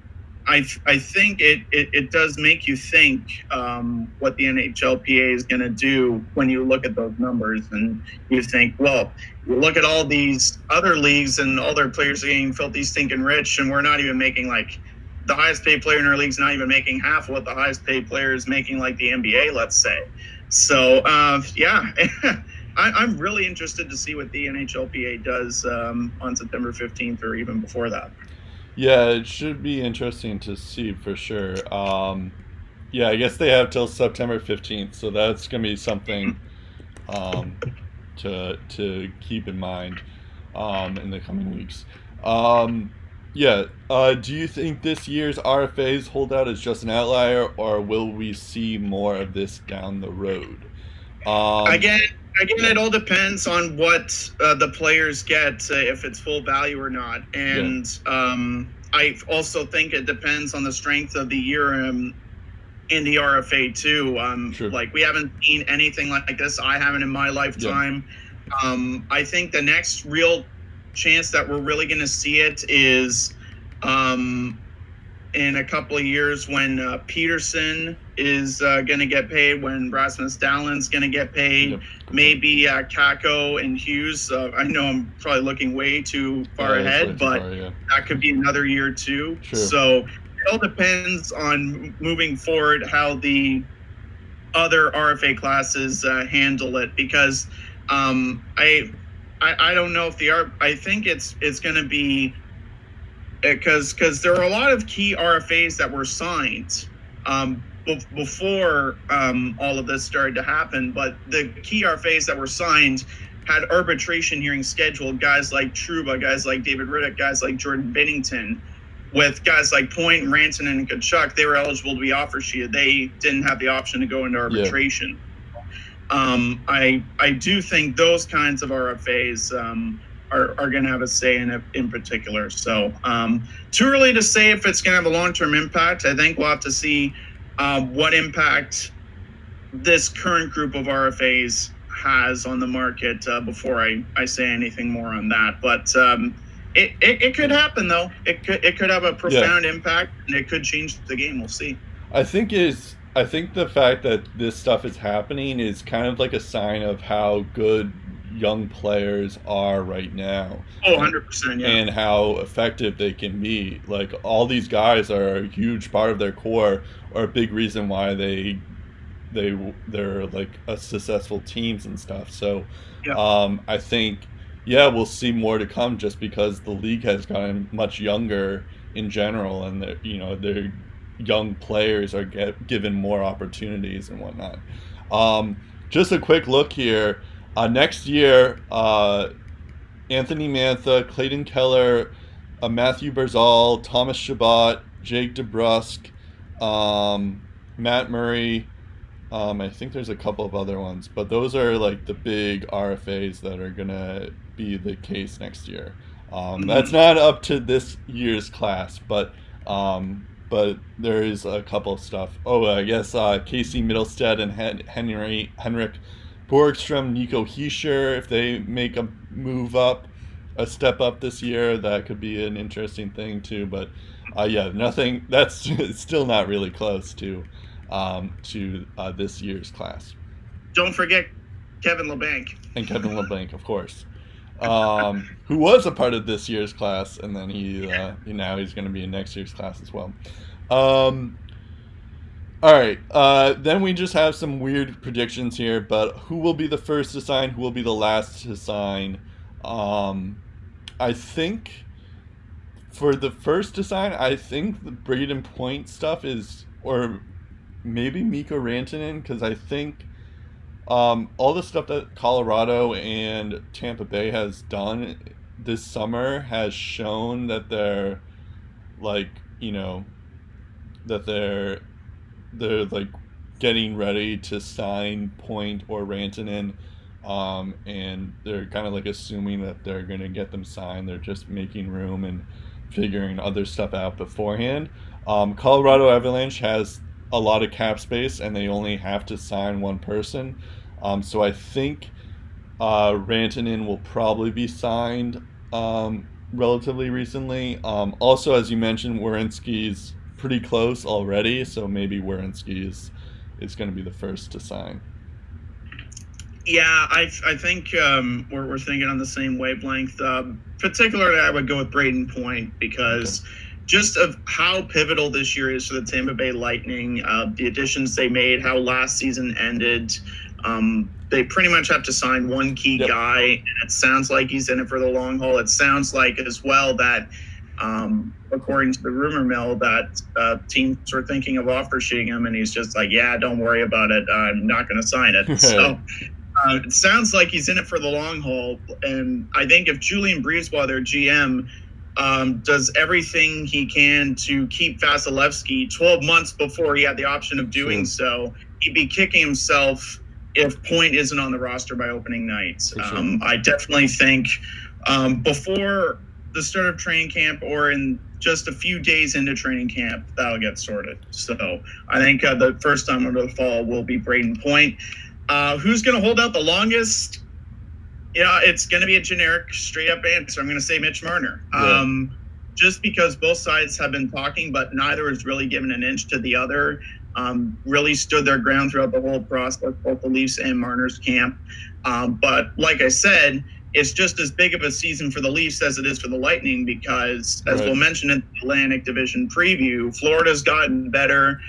I, I think it, it, it does make you think um, what the NHLPA is going to do when you look at those numbers and you think, well, you look at all these other leagues and all their players are getting filthy stinking rich, and we're not even making like the highest paid player in our league's not even making half what the highest paid player is making, like the NBA, let's say. So, uh, yeah. I, I'm really interested to see what the NHLPA does um, on September 15th or even before that. Yeah, it should be interesting to see for sure. Um, yeah, I guess they have till September 15th, so that's to be something um, to, to keep in mind um, in the coming weeks. Um, yeah, uh, do you think this year's RFA's holdout is just an outlier, or will we see more of this down the road? Um, again, again, it all depends on what uh, the players get, uh, if it's full value or not, and um, I also think it depends on the strength of the year um, in the RFA too. Um, Sure. Like we haven't seen anything like this. I haven't in my lifetime. Um, I think the next real chance that we're really going to see it is um, in a couple of years when uh, Pettersson is uh, going to get paid, when Rasmus Dahlin's going to get paid, Yep. maybe uh, Kakko and Hughes. Uh, I know I'm probably looking way too far Yeah, ahead, too but far, yeah. that could be another year too. Sure. So it all depends on moving forward how the other RFA classes uh, handle it because um, I, I I don't know if the R I think it's it's going to be because because there are a lot of key RFAs that were signed um, before um, all of this started to happen, but the key RFAs that were signed had arbitration hearings scheduled. Guys like Trouba, guys like David Rittich, guys like Jordan Binnington. With guys like Point, Ranson, and Tkachuk, they were eligible to be offer sheeted. They didn't have the option to go into arbitration. Um, I I do think those kinds of RFAs um, are, are going to have a say in it in particular. So um, too early to say if it's going to have a long term impact. I think we'll have to see uh, what impact this current group of RFAs has on the market uh, before I, I say anything more on that. But um, it, it, it could happen though. It could it could have a profound impact and it could change the game. We'll see. I think is I think the fact that this stuff is happening is kind of like a sign of how good young players are right now Oh, 100%. Yeah. and how effective they can be. Like all these guys are a huge part of their core or a big reason why they they they're like a successful teams and stuff. So Yeah. um, I think yeah, we'll see more to come just because the league has gotten much younger in general and they're, you know they're young players are get, given more opportunities and whatnot. Um, just a quick look here. Uh, next year, uh, Anthony Mantha, Clayton Keller, uh, Matthew Barzal, Thomas Chabot, Jake DeBrusk, um, Matt Murray. Um, I think there's a couple of other ones, but those are like the big RFAs that are gonna be the case next year. Um, Mhm. That's not up to this year's class, but um, but there is a couple of stuff. Oh, I guess uh, Casey Mittelstadt and Hen- Henry Henrik Borgstrom, Nico Hischier, if they make a move up, a step up this year, that could be an interesting thing too. But uh, yeah, nothing. That's still not really close to um, to uh, this year's class. Don't forget Kevin Labanc. And Kevin Labanc, of course, um, who was a part of this year's class, and then he uh, now he's going to be in next year's class as well. Um, all right, uh, then we just have some weird predictions here, but who will be the first to sign? Who will be the last to sign? Um, I think for the first design, I think the Brayden Point stuff is, or maybe Mikko Rantanen, because I think um, all the stuff that Colorado and Tampa Bay has done this summer has shown that they're like you know that they're they're like getting ready to sign Point or Rantanen, um, and they're kind of like assuming that they're gonna get them signed. They're just making room and figuring other stuff out beforehand. Um, Colorado Avalanche has a lot of cap space, and they only have to sign one person. Um, so I think uh, Rantanen will probably be signed um, relatively recently. Um, also, as you mentioned, Werenski's pretty close already, so maybe Wierenski is is going to be the first to sign. Yeah, I, I think um, we're, we're thinking on the same wavelength. Um, particularly, I would go with Brayden Point because just of how pivotal this year is for the Tampa Bay Lightning, uh, the additions they made, how last season ended. Um, they pretty much have to sign one key Yep. guy, and it sounds like he's in it for the long haul. It sounds like as well that, um, according to the rumor mill, that uh, teams are thinking of offer sheeting him, and he's just like, "Yeah, don't worry about it. I'm not going to sign it." so. Uh, it sounds like he's in it for the long haul, and I think if Julien BriseBois, their GM, um, does everything he can to keep Vasilevskiy 12 months before he had the option of doing so, he'd be kicking himself if Point isn't on the roster by opening night. Sure. Um, I definitely think um, before the start of training camp or in just a few days into training camp, that'll get sorted. So I think uh, the first time under the fall will be Brayden Point. Uh, who's going to hold out the longest? Yeah, it's going to be a generic, straight up answer. I'm going to say Mitch Marner. Yeah. Um, just because both sides have been talking, but neither has really given an inch to the other. Um, really stood their ground throughout the whole process, both the Leafs and Marner's camp. Um, but like I said, it's just as big of a season for the Leafs as it is for the Lightning because, as Right. we'll mention in the Atlantic Division preview, Florida's gotten better.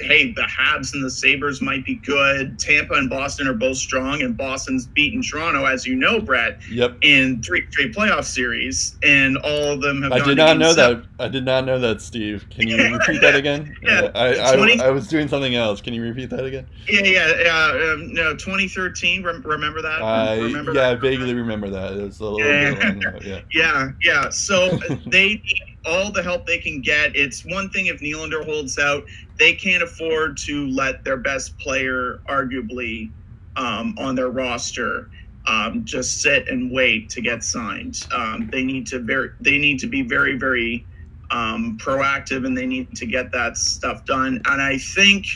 Hey, the Habs and the Sabres might be good. Tampa and Boston are both strong, and Boston's beaten Toronto, as you know, Brett, Yep. in three straight playoff series, and all of them have. I did not know seven. that. I did not know that, Steve. Can you repeat that again? yeah. I, I, I was doing something else. Can you repeat that again? Yeah, yeah, yeah. Um, no, 2013. Rem- remember that? I remember yeah, I vaguely remember that. It was a little Yeah. long yeah. Yeah, yeah. So they need all the help they can get. It's one thing if Nylander holds out, they can't afford to let their best player, arguably, um, on their roster, um, just sit and wait to get signed. Um, they need to very, they need to be very, very um, proactive, and they need to get that stuff done. And I think,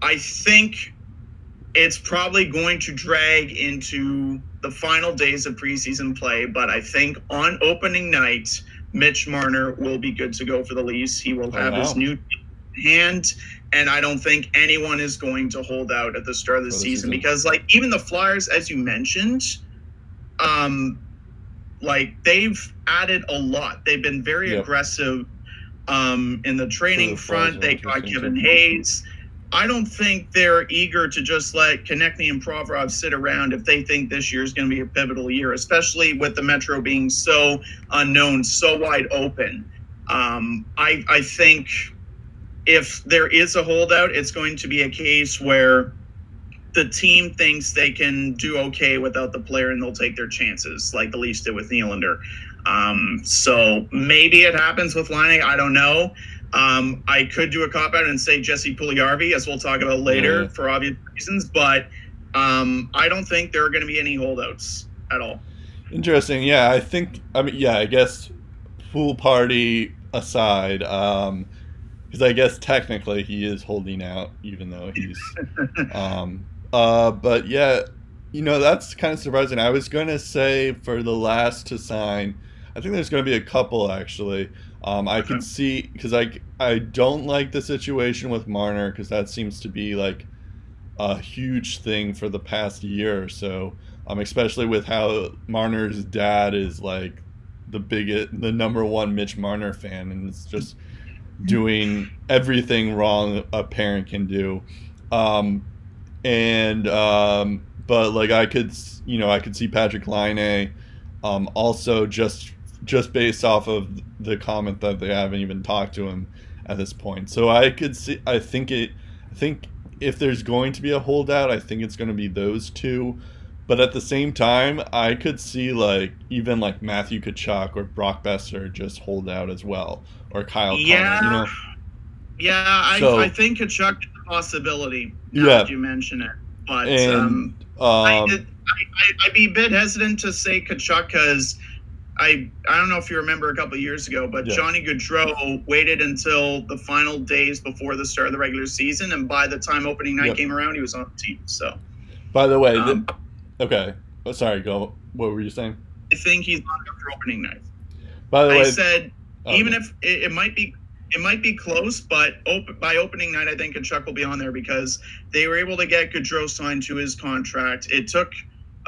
I think it's probably going to drag into the final days of preseason play, but I think on opening night, Mitch Marner will be good to go for the Leafs. He will Oh, have his new hand, and I don't think anyone is going to hold out at the start of the the season because, like, even the Flyers, as you mentioned, um, like they've added a lot. They've been very Yep. aggressive um, in the training the front. They got Kevin. Hayes. I don't think they're eager to just let Konecny and Provorov sit around if they think this year is going to be a pivotal year, especially with the Metro being so unknown, so wide open. Um, I, I think if there is a holdout, it's going to be a case where the team thinks they can do okay without the player and they'll take their chances, like the Leafs did with Nylander. Um, so maybe it happens with Laine. I don't know. Um, I could do a cop out and say Jesse Puljujarvi, as we'll talk about later Yeah. for obvious reasons, but um, I don't think there are going to be any holdouts at all. Interesting. Yeah, I think. I mean, yeah, I guess pool party aside, um, because I guess technically he is holding out, even though he's. um, uh, but yeah, you know that's kind of surprising. I was gonna say for the last to sign, I think there's gonna be a couple actually. Um, I can see because I I don't like the situation with Marner because that seems to be like a huge thing for the past year or so. Um, especially with how Marner's dad is like the biggest, the number one Mitch Marner fan, and it's just doing everything wrong a parent can do. Um, and um, but like I could, you know, I could see Patrick Laine, um, also just just based off of the comment that they haven't even talked to him at this point. So I could see. I think it. I think if there's going to be a holdout, I think it's going to be those two. But at the same time, I could see like even like Matthew Tkachuk or Brock Boeser just hold out as well, or Kyle Yeah. Connor. You know, Yeah, I, So- I think Tkachuk is a possibility. Now Yeah. that you mention it, but and um, I, um, I, I, I'd be a bit hesitant to say Tkachuk because I I don't know if you remember a couple of years ago, but Yeah. Johnny Gaudreau waited until the final days before the start of the regular season, and by the time opening night Yep. came around, he was on the team. So by the way, um, the, okay. Oh, sorry, go. What were you saying? I think he's on for opening night. By the I way, I said oh, even if it, it might be it might be close, but op- by opening night, I think Tkachuk will be on there because they were able to get Gaudreau signed to his contract. It took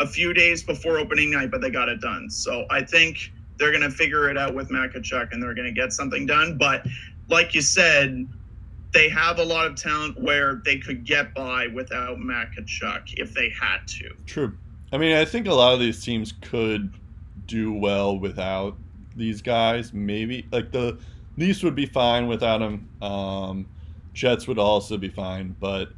a few days before opening night, but they got it done. So I think they're going to figure it out with Matt Tkachuk and they're going to get something done. But like you said, they have a lot of talent where they could get by without Matt Tkachuk if they had to. True. I mean, I think a lot of these teams could do well without these guys. Maybe like the Leafs would be fine without them. Um, Jets would also be fine, but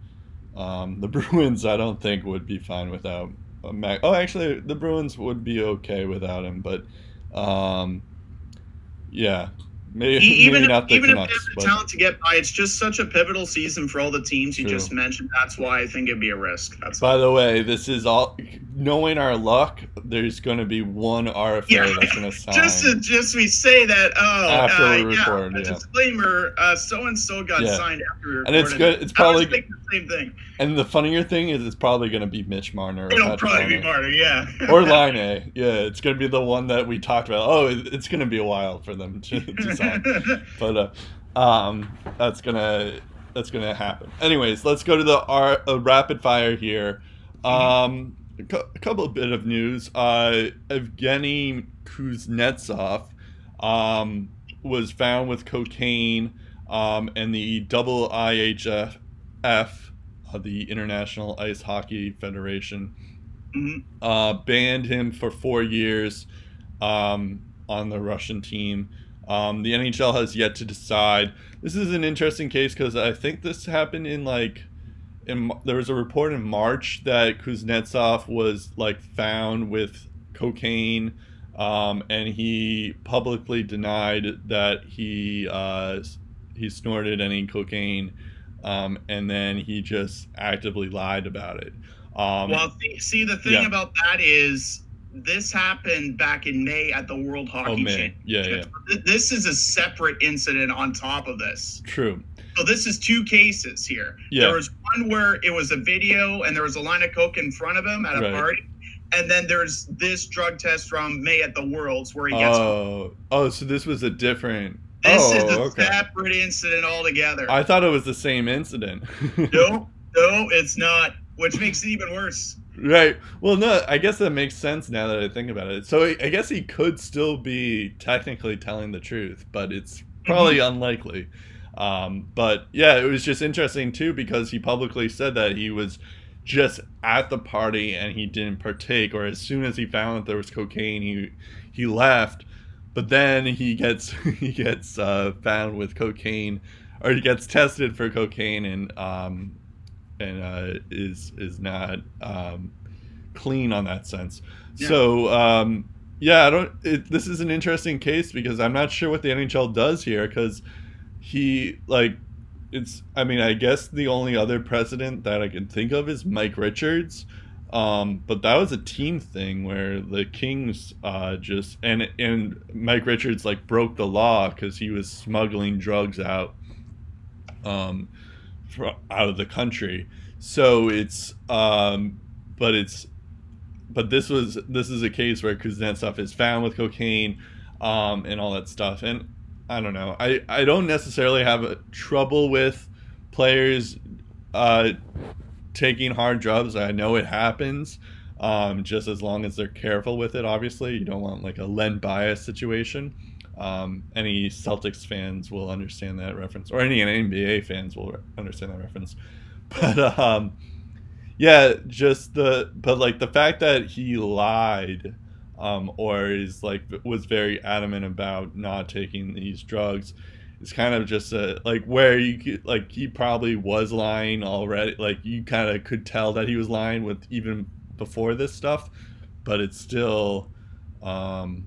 um, the Bruins, I don't think, would be fine without Mac. Oh, actually, the Bruins would be okay without him, but um, yeah, maybe, even maybe if, not the even if they have the talent to get by, it's just such a pivotal season for all the teams you True. just mentioned. That's why I think it'd be a risk. That's By the way, this is all knowing our luck. There's going to be one RFA Yeah, that's going to sign. just to just we say that. Oh, After uh, we yeah, record, a yeah. disclaimer. So and so got Yeah. signed after we recorded. And it's good- it's probably- the same thing. and the funnier thing is, it's probably going to be Mitch Marner. or It'll probably be Laine. Marty. Yeah. or Line A. Yeah, it's going to be the one that we talked about. Oh, it's going to be a while for them to, to sign. but uh, um, that's gonna that's gonna happen. Anyways, let's go to the R, uh, rapid fire here. Um, a, cou- a couple of bit of news. Uh, Evgeny Kuznetsov um, was found with cocaine, um, and the double IHF, uh, the International Ice Hockey Federation, Mhm. uh, banned him for four years um, on the Russian team. Um, the NHL has yet to decide. This is an interesting case because I think this happened in like, in there was a report in March that Kuznetsov was like found with cocaine, um, and he publicly denied that he uh, he snorted any cocaine, um, and then he just actively lied about it. Um, well, see, see, the thing yeah. about that is this happened back in May at the World oh, Hockey oh man, yeah, yeah, This is a separate incident on top of this. true. So this is two cases here. Yeah. There was one where it was a video and there was a line of coke in front of him at a Right. party. And then there's this drug test from May at the Worlds where he gets Oh, oh, so this was a different. this oh, is a okay. separate incident altogether. I thought it was the same incident. no, no, it's not. Which makes it even worse. Right. Well, no, I guess that makes sense now that I think about it. So I guess he could still be technically telling the truth, but it's probably Mm-hmm. unlikely. Um, but yeah, it was just interesting too because he publicly said that he was just at the party and he didn't partake, or as soon as he found that there was cocaine, he he left. But then he gets he gets uh, found with cocaine or he gets tested for cocaine and um, and uh, is is not um, clean on that sense. Yeah. So um, yeah, I don't. It, this is an interesting case because I'm not sure what the NHL does here because he like it's. I mean, I guess the only other precedent that I can think of is Mike Richards. Um, but that was a team thing where the Kings uh, just and and Mike Richards like broke the law because he was smuggling drugs out um, out of the country. So it's um, but it's but this was this is a case where Kuznetsov is found with cocaine um, and all that stuff. And I don't know. I I don't necessarily have a trouble with players uh, taking hard drugs. I know it happens. Um, just as long as they're careful with it, obviously, you don't want like a Len bias situation. Um, any Celtics fans will understand that reference, or any NBA fans will understand that reference. But um, yeah, just the but like the fact that he lied, um, or is like was very adamant about not taking these drugs, is kind of just a like where you could, like he probably was lying already. Like you kind of could tell that he was lying with even before this stuff, but it's still, um,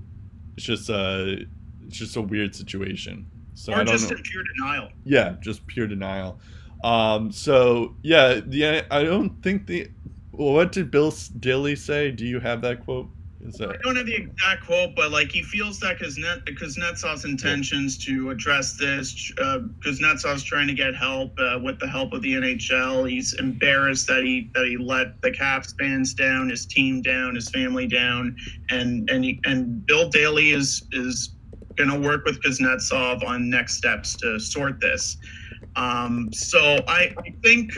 it's just a it's just a weird situation. So or I don't just know. in pure denial. Yeah, just pure denial. Um, so yeah, the I don't think the well, what did Bill Daly say? Do you have that quote? Is I don't have the exact quote, but like he feels that because Net because Kuznetsov's intentions to address this, because uh, Kuznetsov's trying to get help uh, with the help of the NHL. He's embarrassed that he that he let the Caps fans down, his team down, his family down, and and he, and Bill Daly is is going to work with Kuznetsov on next steps to sort this. Um, so I, think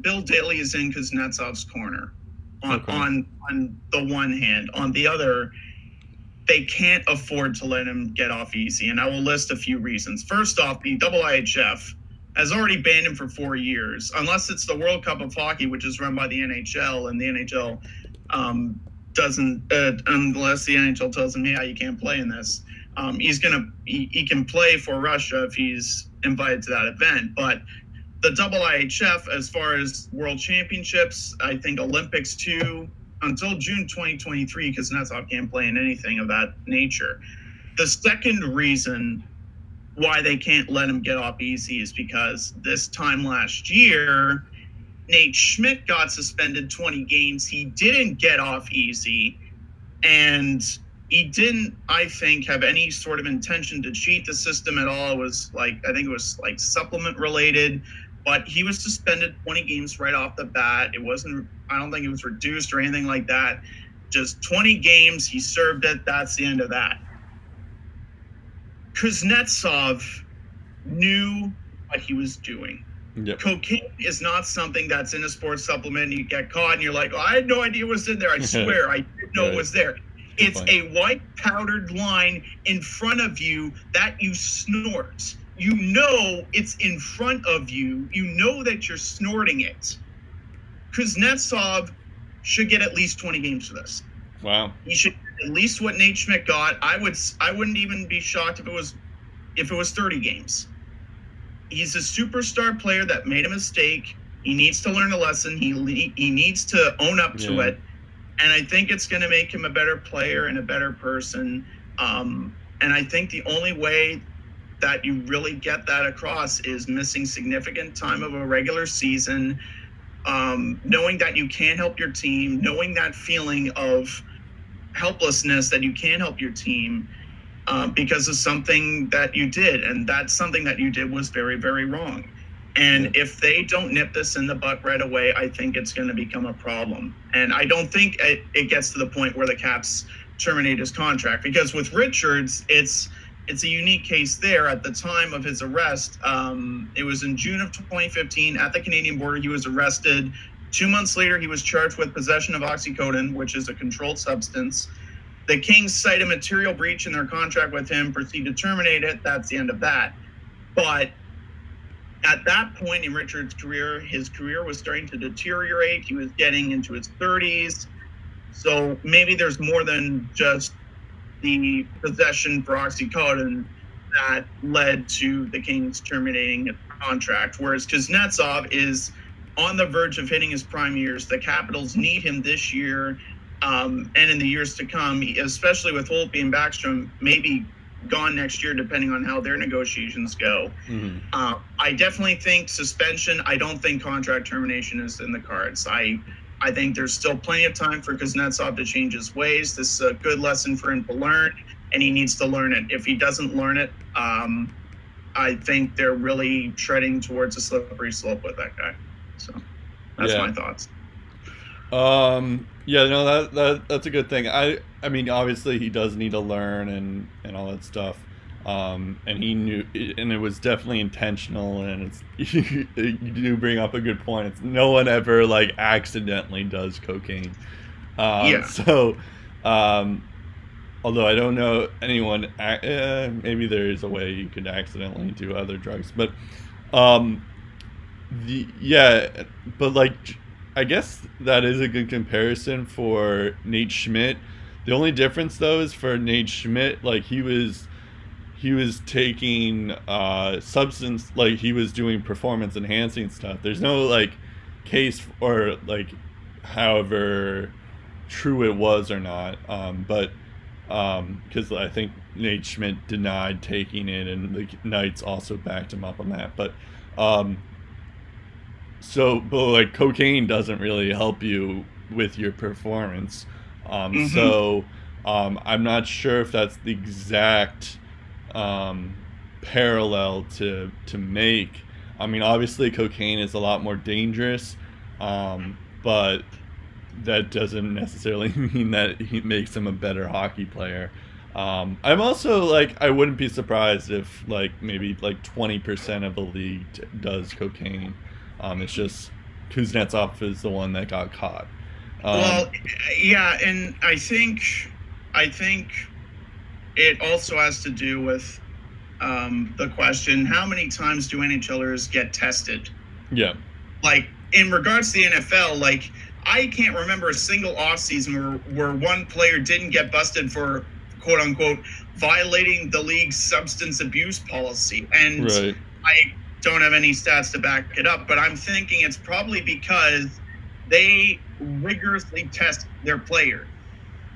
Bill Daly is in Kuznetsov's corner on, Okay. on on the one hand. On the other, they can't afford to let him get off easy, and I will list a few reasons. First off, the IIHF has already banned him for four years, unless it's the World Cup of Hockey, which is run by the NHL, and the NHL um, doesn't, uh, unless the NHL tells him, yeah, you can't play in this. Um, he's gonna, he, he can play for Russia if he's invited to that event, but the double IHF as far as World Championships, I think Olympics too, until June 2023, because Kuznetsov can't play in anything of that nature. The second reason why they can't let him get off easy is because this time last year, Nate Schmidt got suspended 20 games. He didn't get off easy, and he didn't, I think, have any sort of intention to cheat the system at all. It was like, I think it was like supplement related, but he was suspended 20 games right off the bat. It wasn't, I don't think it was reduced or anything like that. Just 20 games, he served it. That's the end of that. Kuznetsov knew what he was doing. Yep. Cocaine is not something that's in a sports supplement. You get caught and you're like, oh, I had no idea what's in there. I swear, I didn't know Right. it was there. It's a white powdered line in front of you that you snort. You know it's in front of you. You know that you're snorting it. Kuznetsov should get at least 20 games for this. Wow. He should get at least what Nate Schmidt got. I would I wouldn't even be shocked if it was if it was 30 games. He's a superstar player that made a mistake. He needs to learn a lesson. He he needs to own up to Yeah. it, and I think it's going to make him a better player and a better person. Um, and I think the only way that you really get that across is missing significant time of a regular season, um, knowing that you can't help your team, knowing that feeling of helplessness that you can't help your team uh, because of something that you did, and that's something that you did was very, very wrong. And if they don't nip this in the butt right away, I think it's going to become a problem. And I don't think it, it gets to the point where the Caps terminate his contract because with Richards, it's it's a unique case there. At the time of his arrest, um, it was in June of 2015 at the Canadian border. He was arrested. Two months later, he was charged with possession of oxycodone, which is a controlled substance. The Kings cite a material breach in their contract with him, proceed to terminate it. That's the end of that. But at that point in Richard's career, his career was starting to deteriorate. He was getting into his 30s. So maybe there's more than just the possession for oxycodone that led to the Kings terminating his contract, whereas Kuznetsov is on the verge of hitting his prime years. The Capitals need him this year um, and in the years to come, especially with Holtby and Backstrom, maybe gone next year, depending on how their negotiations go. Mm-hmm. Uh, I definitely think suspension. I don't think contract termination is in the cards. I I think there's still plenty of time for Kuznetsov to change his ways. This is a good lesson for him to learn, and he needs to learn it. If he doesn't learn it, um, I think they're really treading towards a slippery slope with that guy. So that's yeah. my thoughts. Um. Yeah. No. That that that's a good thing. I. I mean, obviously, he does need to learn and and all that stuff. Um, and he knew, and it was definitely intentional. And it's you do bring up a good point. It's no one ever like accidentally does cocaine. Um, yeah. So, um, although I don't know anyone, uh, maybe there is a way you could accidentally do other drugs, but um, the yeah, but like I guess that is a good comparison for Nate Schmidt. The only difference though is for Nate Schmidt, like he was he was taking uh substance like he was doing performance enhancing stuff. There's no like case or like however true it was or not. Um but um because I think Nate Schmidt denied taking it and the Knights also backed him up on that. But um so but like cocaine doesn't really help you with your performance um, mm-hmm. so um, i'm not sure if that's the exact um, parallel to to make i mean obviously cocaine is a lot more dangerous um, but that doesn't necessarily mean that he makes him a better hockey player um, I'm also like I wouldn't be surprised if like maybe like 20% of the league t- does cocaine. Um, it's just Kuznetsov is the one that got caught. Um, well, yeah, and I think I think it also has to do with um, the question: How many times do NHLers get tested? Yeah. Like in regards to the NFL, like I can't remember a single offseason where where one player didn't get busted for quote unquote violating the league's substance abuse policy, and right. I don't have any stats to back it up, but I'm thinking it's probably because they rigorously test their players.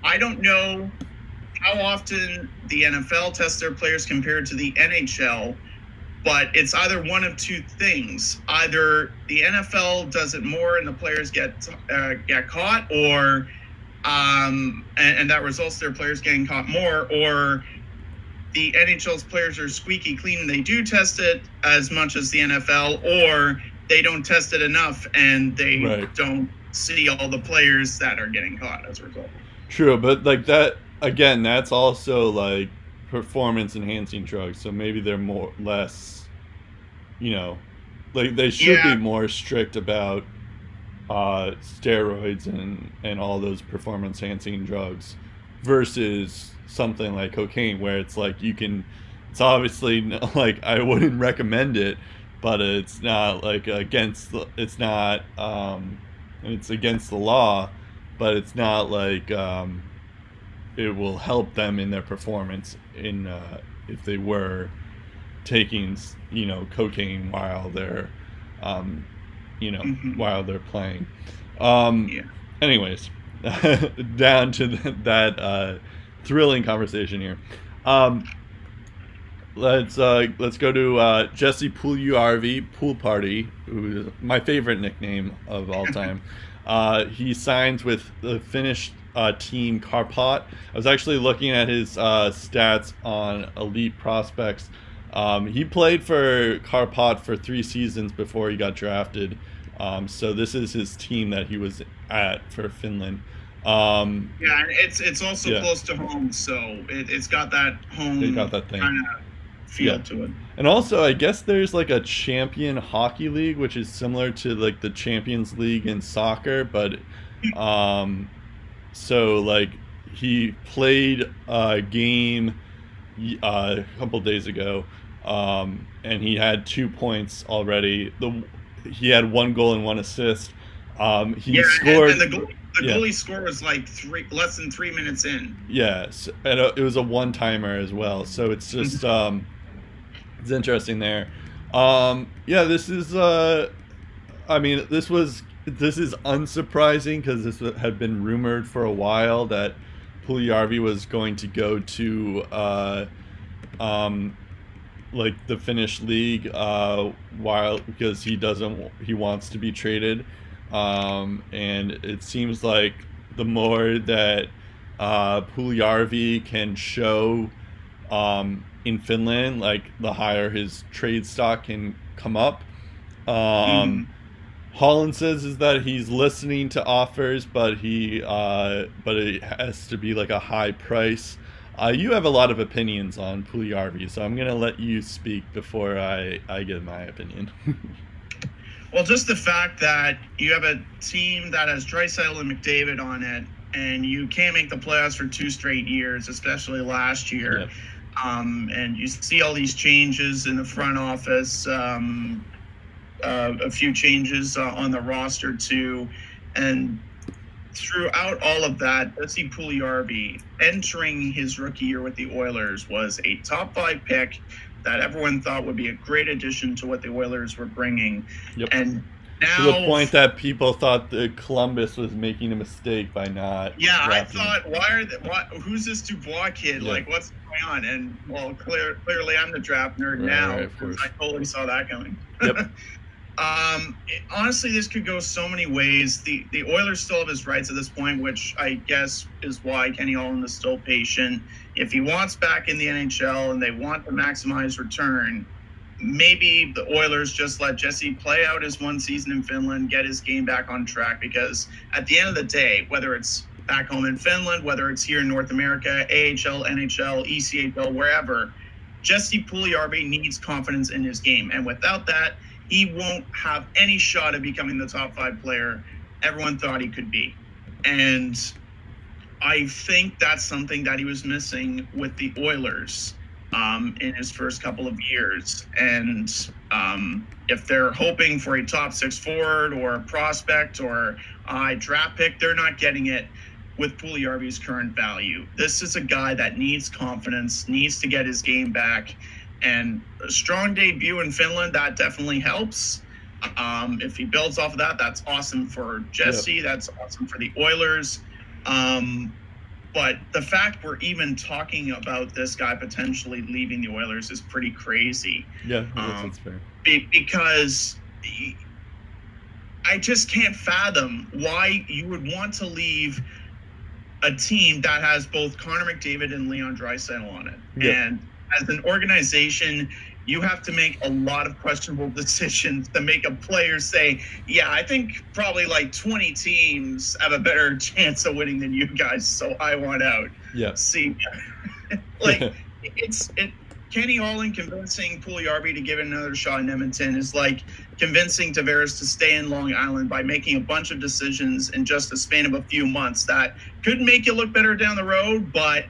I don't know how often the NFL tests their players compared to the NHL, but it's either one of two things: either the NFL does it more and the players get uh, get caught, or um, and, and that results their players getting caught more, or the NHL's players are squeaky clean and they do test it as much as the NFL, or they don't test it enough and they right. don't see all the players that are getting caught as a result. True, but like that again, that's also like performance enhancing drugs, so maybe they're more less you know, like they should yeah. be more strict about uh steroids and and all those performance enhancing drugs versus something like cocaine where it's like you can it's obviously like I wouldn't recommend it but it's not like against the, it's not um it's against the law but it's not like um it will help them in their performance in uh, if they were taking you know cocaine while they're um you know mm-hmm. while they're playing um yeah anyways down to the, that uh thrilling conversation here. Um, let's uh, let's go to uh, Jesse RV Pool Party, who is my favorite nickname of all time. Uh, he signs with the Finnish uh, team Kärpät. I was actually looking at his uh, stats on Elite Prospects. Um, he played for Kärpät for three seasons before he got drafted. Um, so this is his team that he was at for Finland. Um, yeah, it's it's also yeah. close to home, so it, has got that home it got that thing. kind of feel yeah. to it. And also, I guess there's like a champion hockey league, which is similar to like the Champions League in soccer, but um, so like he played a game uh, a couple days ago, um, and he had two points already. The he had one goal and one assist. Um, he yeah, scored. And, and the goal the yeah. goalie score was like three less than three minutes in. Yes, and uh, it was a one timer as well. So it's just um, it's interesting there. Um, yeah, this is. Uh, I mean, this was this is unsurprising because this had been rumored for a while that Puljujarvi was going to go to uh, um, like the Finnish league uh, while because he doesn't he wants to be traded, um, and it seems like the more that uh, Puljujarvi can show um, in Finland, like the higher his trade stock can come up. Um, mm. Holland says is that he's listening to offers, but he uh, but it has to be like a high price. Uh, you have a lot of opinions on Puljujarvi, so I'm gonna let you speak before I I give my opinion. well, just the fact that you have a team that has Draisaitl and McDavid on it, and you can't make the playoffs for two straight years, especially last year. Yep. Um, and you see all these changes in the front office. Um, uh, a few changes uh, on the roster too, and throughout all of that, Jesse Puljujarvi entering his rookie year with the Oilers was a top five pick that everyone thought would be a great addition to what the Oilers were bringing. Yep. And now, to the point that people thought that Columbus was making a mistake by not. Yeah, I thought, why are they, why, who's this Dubois kid? Yeah. Like, what's going on? And well, clear, clearly, I'm the draft nerd right, now. Right, I totally saw that coming. Yep. Um, honestly, this could go so many ways. The the Oilers still have his rights at this point, which I guess is why Kenny Holland is still patient. If he wants back in the NHL and they want to maximize return, maybe the Oilers just let Jesse play out his one season in Finland, get his game back on track. Because at the end of the day, whether it's back home in Finland, whether it's here in North America, AHL, NHL, ECHL, wherever, Jesse Puljujarvi needs confidence in his game, and without that he won't have any shot at becoming the top five player everyone thought he could be. And I think that's something that he was missing with the Oilers um, in his first couple of years. And um, if they're hoping for a top six forward or a prospect or a draft pick, they're not getting it with Puljujarvi's current value. This is a guy that needs confidence, needs to get his game back and a strong debut in Finland, that definitely helps. Um, if he builds off of that, that's awesome for Jesse. That's awesome for the Oilers. Um, but the fact we're even talking about this guy potentially leaving the Oilers is pretty crazy. Yeah, um, that's fair. Be, because he, I just can't fathom why you would want to leave a team that has both Connor McDavid and Leon Draisaitl on it. Yep. And as an organization, you have to make a lot of questionable decisions to make a player say, "Yeah, I think probably like 20 teams have a better chance of winning than you guys, so I want out." Yeah. See, like it's it. Kenny Holland convincing Puljujarvi to give it another shot in Edmonton is like convincing Tavares to stay in Long Island by making a bunch of decisions in just a span of a few months that could make you look better down the road, but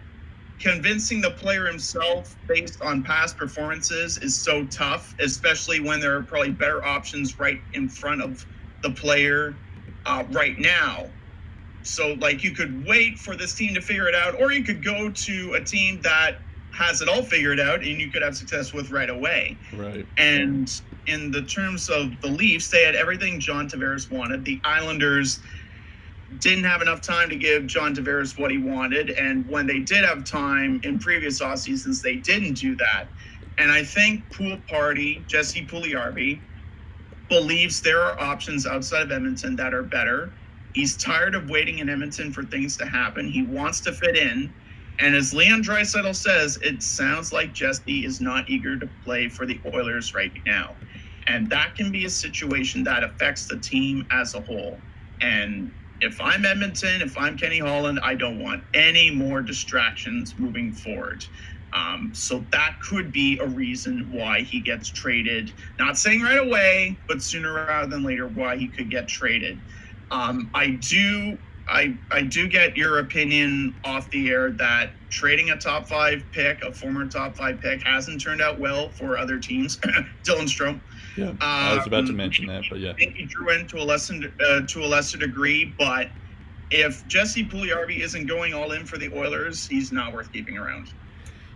convincing the player himself based on past performances is so tough, especially when there are probably better options right in front of the player uh, right now. So, like, you could wait for this team to figure it out, or you could go to a team that has it all figured out and you could have success with right away. Right. And in the terms of the Leafs, they had everything John Tavares wanted. The Islanders didn't have enough time to give John Tavares what he wanted. And when they did have time in previous off seasons, they didn't do that. And I think Pool Party, Jesse Puljujarvi, believes there are options outside of Edmonton that are better. He's tired of waiting in Edmonton for things to happen. He wants to fit in. And as Leon Draisaitl says, it sounds like Jesse is not eager to play for the Oilers right now. And that can be a situation that affects the team as a whole. And if I'm Edmonton, if I'm Kenny Holland, I don't want any more distractions moving forward. Um, so that could be a reason why he gets traded. Not saying right away, but sooner rather than later, why he could get traded. Um, I do, I, I do get your opinion off the air that trading a top five pick, a former top five pick, hasn't turned out well for other teams. Dylan Strome yeah, I was about to um, mention that, but yeah. I think he drew in to a lesser uh, to a lesser degree, but if Jesse Puljujarvi isn't going all in for the Oilers, he's not worth keeping around.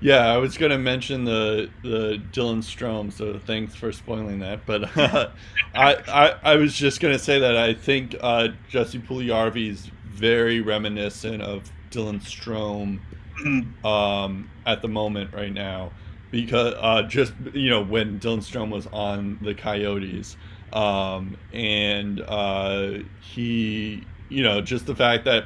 Yeah, I was gonna mention the the Dylan Strome, so thanks for spoiling that. But uh, I, I I was just gonna say that I think uh, Jesse Puljujarvi is very reminiscent of Dylan Strome Mhm. um, at the moment right now because uh, just you know when Dylan Strome was on the Coyotes um, and uh, he you know just the fact that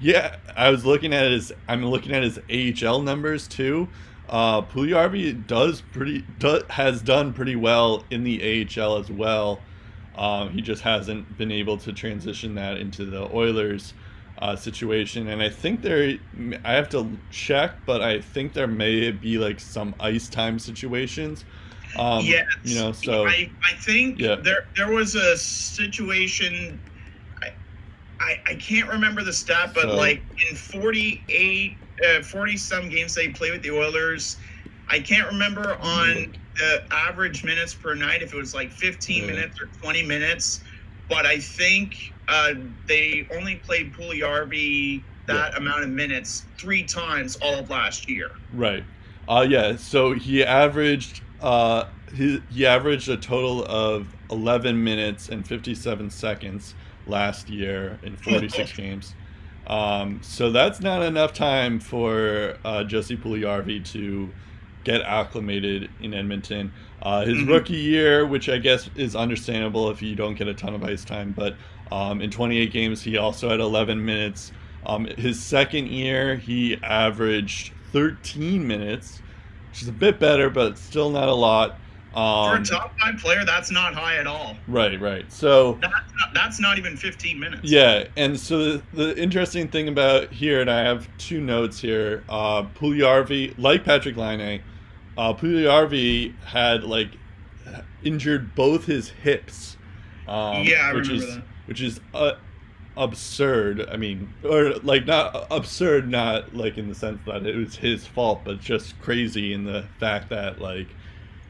yeah I was looking at his I'm looking at his AHL numbers too. Uh, does pretty do, has done pretty well in the AHL as well. Um, he just hasn't been able to transition that into the Oilers uh, situation. And I think there, I have to check, but I think there may be like some ice time situations. Um, yes. You know, so I, I think Yeah. there there was a situation. I, I I can't remember the stat, but So- like in 48, uh, 40 some games they play with the Oilers. I can't remember on the average minutes per night if it was like 15 Yeah. minutes or 20 minutes, but I think uh, they only played Puljujarvi that amount of minutes three times all of last year. Right. Uh, yeah. So he averaged uh, he, he averaged a total of 11 minutes and 57 seconds last year in 46 games. Um, so that's not enough time for uh, Jesse Puljujarvi to get acclimated in Edmonton. Uh, his Mhm. rookie year, which I guess is understandable if you don't get a ton of ice time, but um, in 28 games he also had 11 minutes. Um, his second year he averaged 13 minutes, which is a bit better, but still not a lot. For Um, a top five player, that's not high at all. right, right. So That's not, that's not even 15 minutes. yeah, and so the, the interesting thing about here, and I have two notes here. Uh, Puljujarvi, like Patrick Laine, uh, Puljujarvi had like injured both his hips. Um, Yeah, I which remember is that. Which is uh, absurd. I mean, or like not absurd, not like in the sense that it was his fault, but just crazy in the fact that like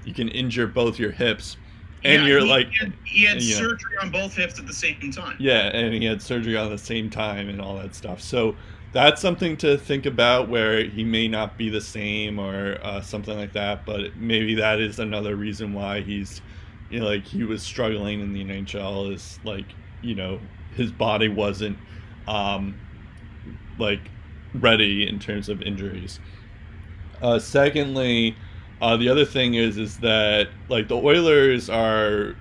you can injure both your hips, and Yeah, you're he like had, he had you know. surgery on both hips at the same time. yeah, and he had surgery on the same time and all that stuff. So that's something to think about where he may not be the same or uh, something like that. But maybe that is another reason why he's, you know, like he was struggling in the NHL is like, you know, his body wasn't, um, like ready in terms of injuries. Uh, secondly, uh, the other thing is is that like the Oilers are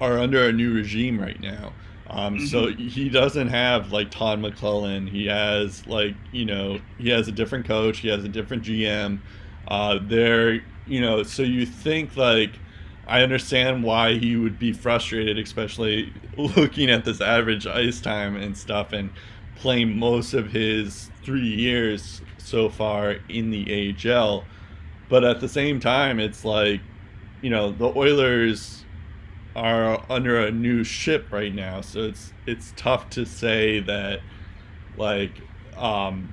are under a new regime right now. Um, So he doesn't have like Todd McLellan. He has like you know he has a different coach. He has a different GM. Uh, they're you know so you think like I understand why he would be frustrated, especially looking at this average ice time and stuff, and playing most of his three years so far in the AHL. But at the same time, it's like, you know, the Oilers are under a new ship right now, so it's it's tough to say that like um,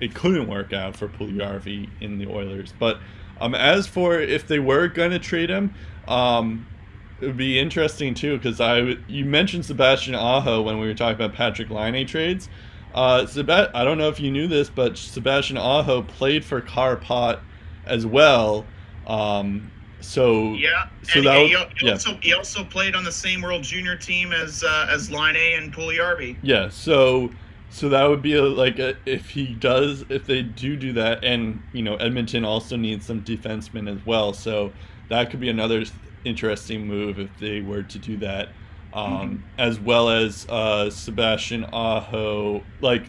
it couldn't work out for Puljujarvi in the Oilers. But um, as for if they were going to trade him, um, it would be interesting too because I you mentioned Sebastian Aho when we were talking about Patrick Laine trades. Uh, Seb- I don't know if you knew this, but Sebastian Aho played for Kärpät as well. Um, so Yeah, So and that he, would- he yeah. also he also played on the same World Junior team as uh, as Laine and Puljujarvi. Yeah, so so that would be a, like a, if he does if they do do that, and you know Edmonton also needs some defensemen as well, so that could be another interesting move if they were to do that, um, as well as uh, Sebastian Aho, like,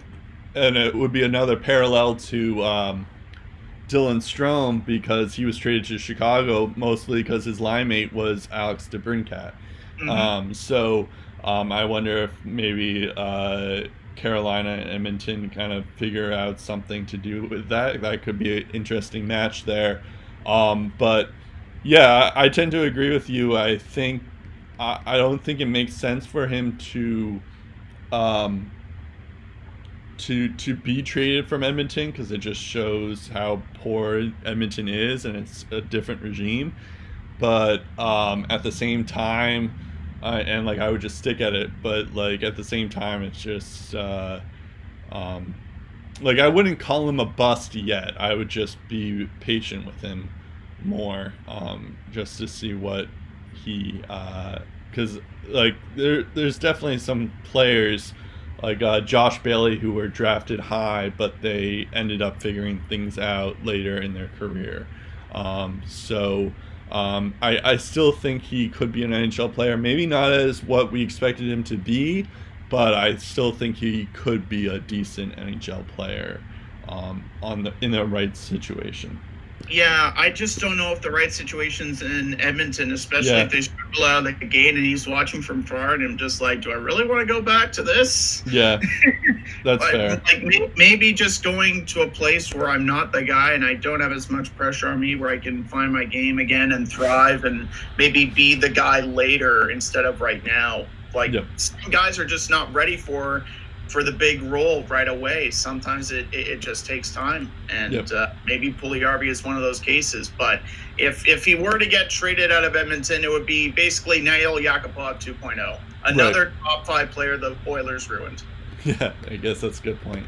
and it would be another parallel to. Um, Dylan Strome because he was traded to Chicago mostly because his line mate was Alex DeBrincat. Mhm. Um, so um, I wonder if maybe uh, Carolina and Edmonton kind of figure out something to do with that. That could be an interesting match there. Um, but yeah, I tend to agree with you. I think I, I don't think it makes sense for him to um, to to be traded from Edmonton because it just shows how poor Edmonton is and it's a different regime. But um, at the same time, and like I would just stick at it. But like at the same time, it's just uh, um, like I wouldn't call him a bust yet. I would just be patient with him more, um, just to see what he, because uh, like there, there's definitely some players like uh, Josh Bailey who were drafted high, but they ended up figuring things out later in their career. Um, so um, I, I still think he could be an NHL player. Maybe not as what we expected him to be, but I still think he could be a decent NHL player um, on the in the right situation. Yeah, I just don't know if the right situation's in Edmonton, especially yeah. if they struggle out of the gate and he's watching from far, and I'm just like, do I really want to go back to this? Yeah, that's but, fair. Like maybe just going to a place where I'm not the guy and I don't have as much pressure on me, where I can find my game again and thrive, and maybe be the guy later instead of right now. Like yep. some guys are just not ready for for the big role right away. Sometimes it, it, just takes time, and yep. uh, maybe Puljujarvi is one of those cases. But if if he were to get traded out of Edmonton, it would be basically Nail Yakupov 2.0, another right. top five player the Oilers ruined. Yeah, I guess that's a good point.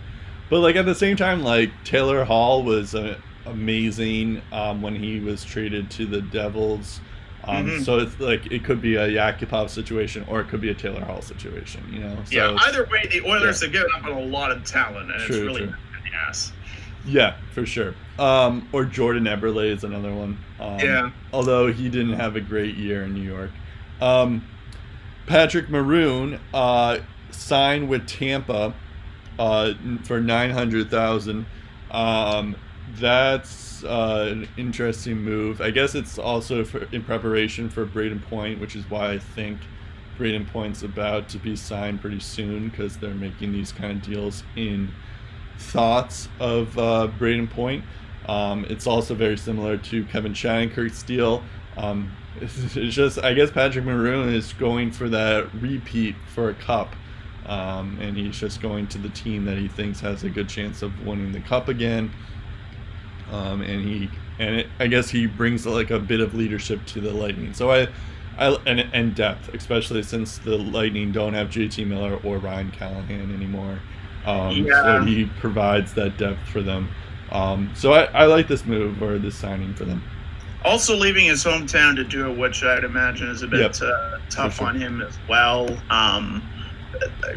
But like at the same time, like Taylor Hall was uh, amazing um, when he was traded to the Devils. Um, mm-hmm. So it's like it could be a Yakupov situation or it could be a Taylor Hall situation, you know. So yeah, either way, the Oilers yeah. have given up on a lot of talent, and true, it's really true. ass. Yeah, for sure. Um, or Jordan Eberle is another one. Um, yeah. Although he didn't have a great year in New York. Um, Patrick Maroon uh, signed with Tampa uh, for nine hundred thousand. Um, that's uh, an interesting move. I guess it's also for, in preparation for Brayden Point, which is why I think Brayden Point's about to be signed pretty soon because they're making these kind of deals in thoughts of uh, Brayden Point. Um, it's also very similar to Kevin Shattenkirk's deal. Um, it's, it's, just, I guess Patrick Maroon is going for that repeat for a cup. Um, and he's just going to the team that he thinks has a good chance of winning the cup again um, and he and it, I guess he brings like a bit of leadership to the Lightning. So I, I and, and depth, especially since the Lightning don't have JT Miller or Ryan Callahan anymore. Um, yeah. So he provides that depth for them. Um, so I, I like this move or this signing for them. Also leaving his hometown to do it, which I'd imagine is a bit yep. uh, tough sure. on him as well. Um,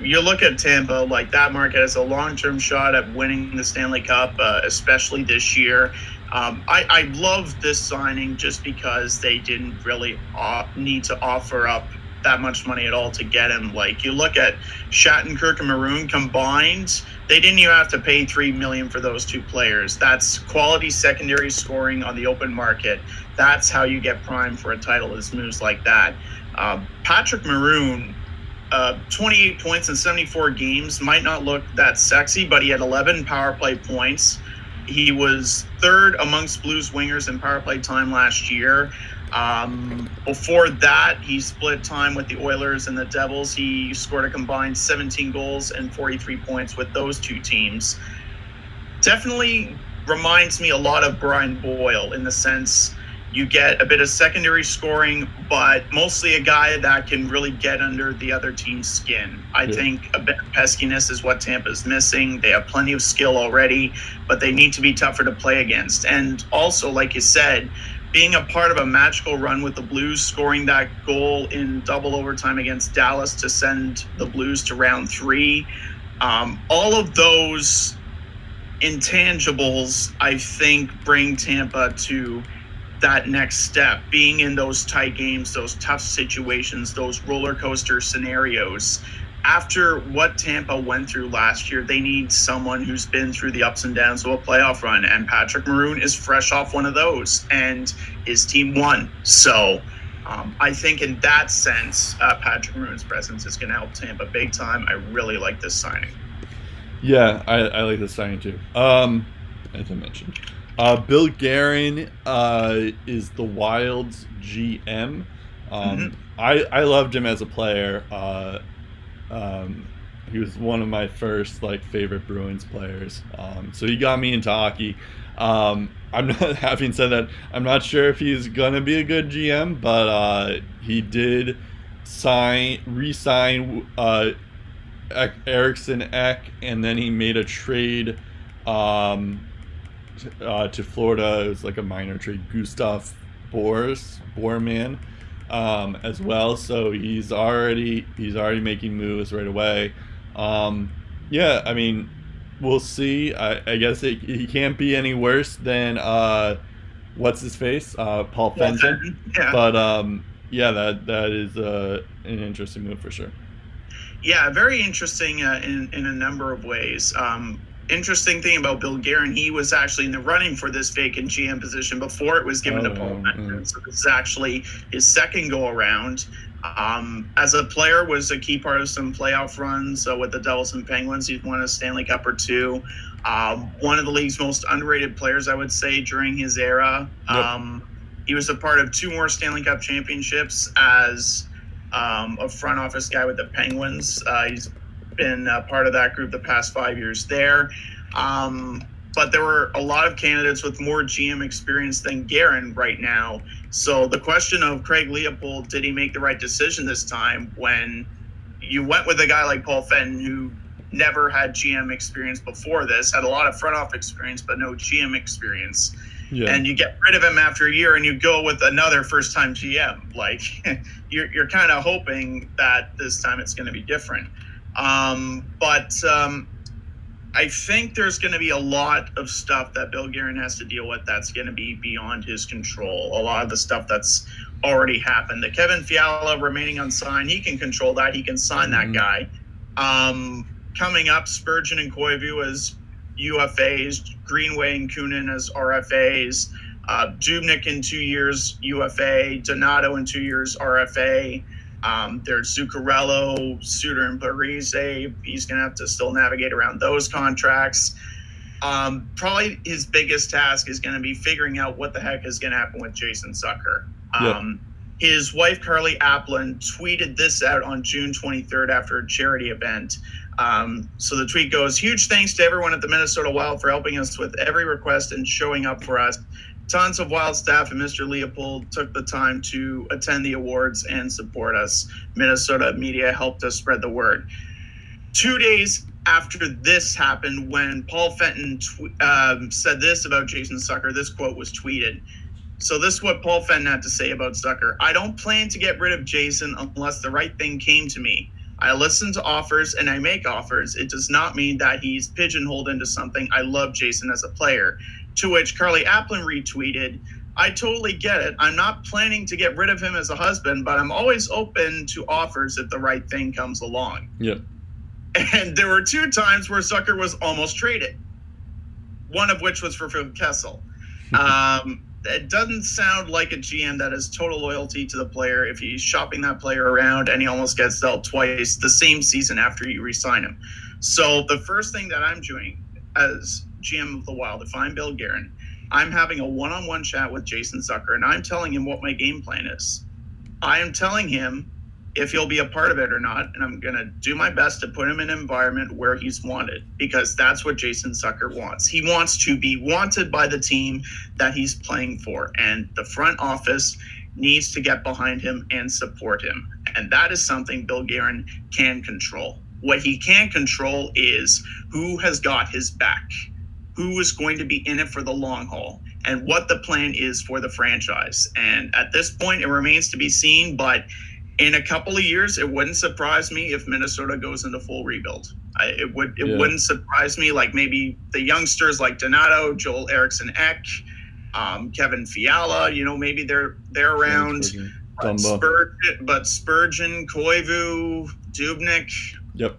you look at Tampa, like that market has a long term shot at winning the Stanley Cup, uh, especially this year. Um, I, I love this signing just because they didn't really uh, need to offer up that much money at all to get him. Like you look at Shattenkirk and Maroon combined, they didn't even have to pay three million for those two players. That's quality secondary scoring on the open market. That's how you get prime for a title. Is moves like that. Uh, Patrick Maroon uh, 28 points in 74 games might not look that sexy, but he had 11 power play points. He was third amongst Blues wingers in power play time last year. Um, before that, he split time with the Oilers and the Devils. He scored a combined 17 goals and 43 points with those two teams. Definitely reminds me a lot of Brian Boyle in the sense you get a bit of secondary scoring, but mostly a guy that can really get under the other team's skin. I yeah. think a bit of peskiness is what Tampa's missing. They have plenty of skill already, but they need to be tougher to play against. And also, like you said, being a part of a magical run with the Blues, scoring that goal in double overtime against Dallas to send the Blues to round three, um, all of those intangibles, I think, bring Tampa to that next step, being in those tight games, those tough situations, those roller coaster scenarios. After what Tampa went through last year, they need someone who's been through the ups and downs of a playoff run. And Patrick Maroon is fresh off one of those, and his team won. So um, I think in that sense, uh, Patrick Maroon's presence is going to help Tampa big time. I really like this signing. Yeah, I, I like this signing too. Um, as I mentioned. Uh, Bill Guerin uh, is the Wild's GM. Um, mm-hmm. I I loved him as a player. Uh, um, he was one of my first like favorite Bruins players. Um, so he got me into hockey. Um, I'm not having said that. I'm not sure if he's gonna be a good GM, but uh, he did sign re-sign uh, Eriksson Ek, and then he made a trade um, uh, to Florida. It was like a minor trade. Gustav Boers, Boerman, um, as well. So he's already he's already making moves right away. Um, yeah, I mean, we'll see. I, I guess it, he can't be any worse than uh, what's his face, uh, Paul Fenton. Yeah. But um, yeah, that that is uh, an interesting move for sure. Yeah, very interesting uh, in in a number of ways. Um, interesting thing about Bill Guerin, he was actually in the running for this vacant GM position before it was given Oh, to Paul yeah, Fenton. mm. So this is actually his second go around. Um, as a player, was a key part of some playoff runs uh, with the Devils and Penguins. He's won a Stanley Cup or two. Um, one of the league's most underrated players, I would say, during his era. Yep. Um, he was a part of two more Stanley Cup championships as um, a front office guy with the Penguins. Uh, he's been a part of that group the past five years there. Um, but there were a lot of candidates with more GM experience than Guerin right now. So the question of Craig Leopold, did he make the right decision this time when you went with a guy like Paul Fenton who never had GM experience before this, had a lot of front office experience, but no GM experience Yeah. and you get rid of him after a year and you go with another first time GM. Like you're, you're kind of hoping that this time it's going to be different. Um, but um, I think there's going to be a lot of stuff that Bill Guerin has to deal with that's going to be beyond his control. A lot of the stuff that's already happened. The Kevin Fiala remaining unsigned, he can control that. He can sign Mhm. that guy. Um, coming up, Spurgeon and Koivu as UFAs, Greenway and Kunin as RFAs, uh, Dubnyk in two years UFA, Donato in two years RFA. Um, there's Zuccarello, Suter, and Parise. He's going to have to still navigate around those contracts. Um, probably his biggest task is going to be figuring out what the heck is going to happen with Jason Zucker. Yeah. Um, his wife, Carly Aplin, tweeted this out on June 23rd after a charity event. Um, so the tweet goes Huge thanks to everyone at the Minnesota Wild for helping us with every request and showing up for us. Tons of Wild staff and Mr. Leopold took the time to attend the awards and support us. Minnesota media helped us spread the word. Two days after this happened, when Paul Fenton tw- um, said this about Jason Zucker, this quote was tweeted. So this is what Paul Fenton had to say about Zucker. I don't plan to get rid of Jason unless the right thing came to me. I listen to offers and I make offers. It does not mean that he's pigeonholed into something. I love Jason as a player. To which Carly Aplin retweeted, I totally get it. I'm not planning to get rid of him as a husband, but I'm always open to offers if the right thing comes along. Yep. And there were two times where Zucker was almost traded, one of which was for Phil Kessel. Um, it doesn't sound like a GM that has total loyalty to the player if he's shopping that player around and he almost gets dealt twice the same season after you re-sign him. So the first thing that I'm doing as GM of the Wild, if I'm Bill Guerin, I'm having a one-on-one chat with Jason Zucker and I'm telling him what my game plan is. I am telling him if he'll be a part of it or not, and I'm gonna do my best to put him in an environment where he's wanted because that's what Jason Zucker wants. He wants to be wanted by the team that he's playing for, and the front office needs to get behind him and support him. And that is something Bill Guerin can control. What he can't control is who has got his back, who is going to be in it for the long haul, and what the plan is for the franchise. And at this point, it remains to be seen, but in a couple of years, it wouldn't surprise me if Minnesota goes into full rebuild. I, it would it Yeah. wouldn't surprise me. Like maybe the youngsters like Donato, Joel Eriksson Ek, um, Kevin Fiala. You know, maybe they're they're around. But. Spurgeon, but Spurgeon, Koivu, Dubnyk, Yep.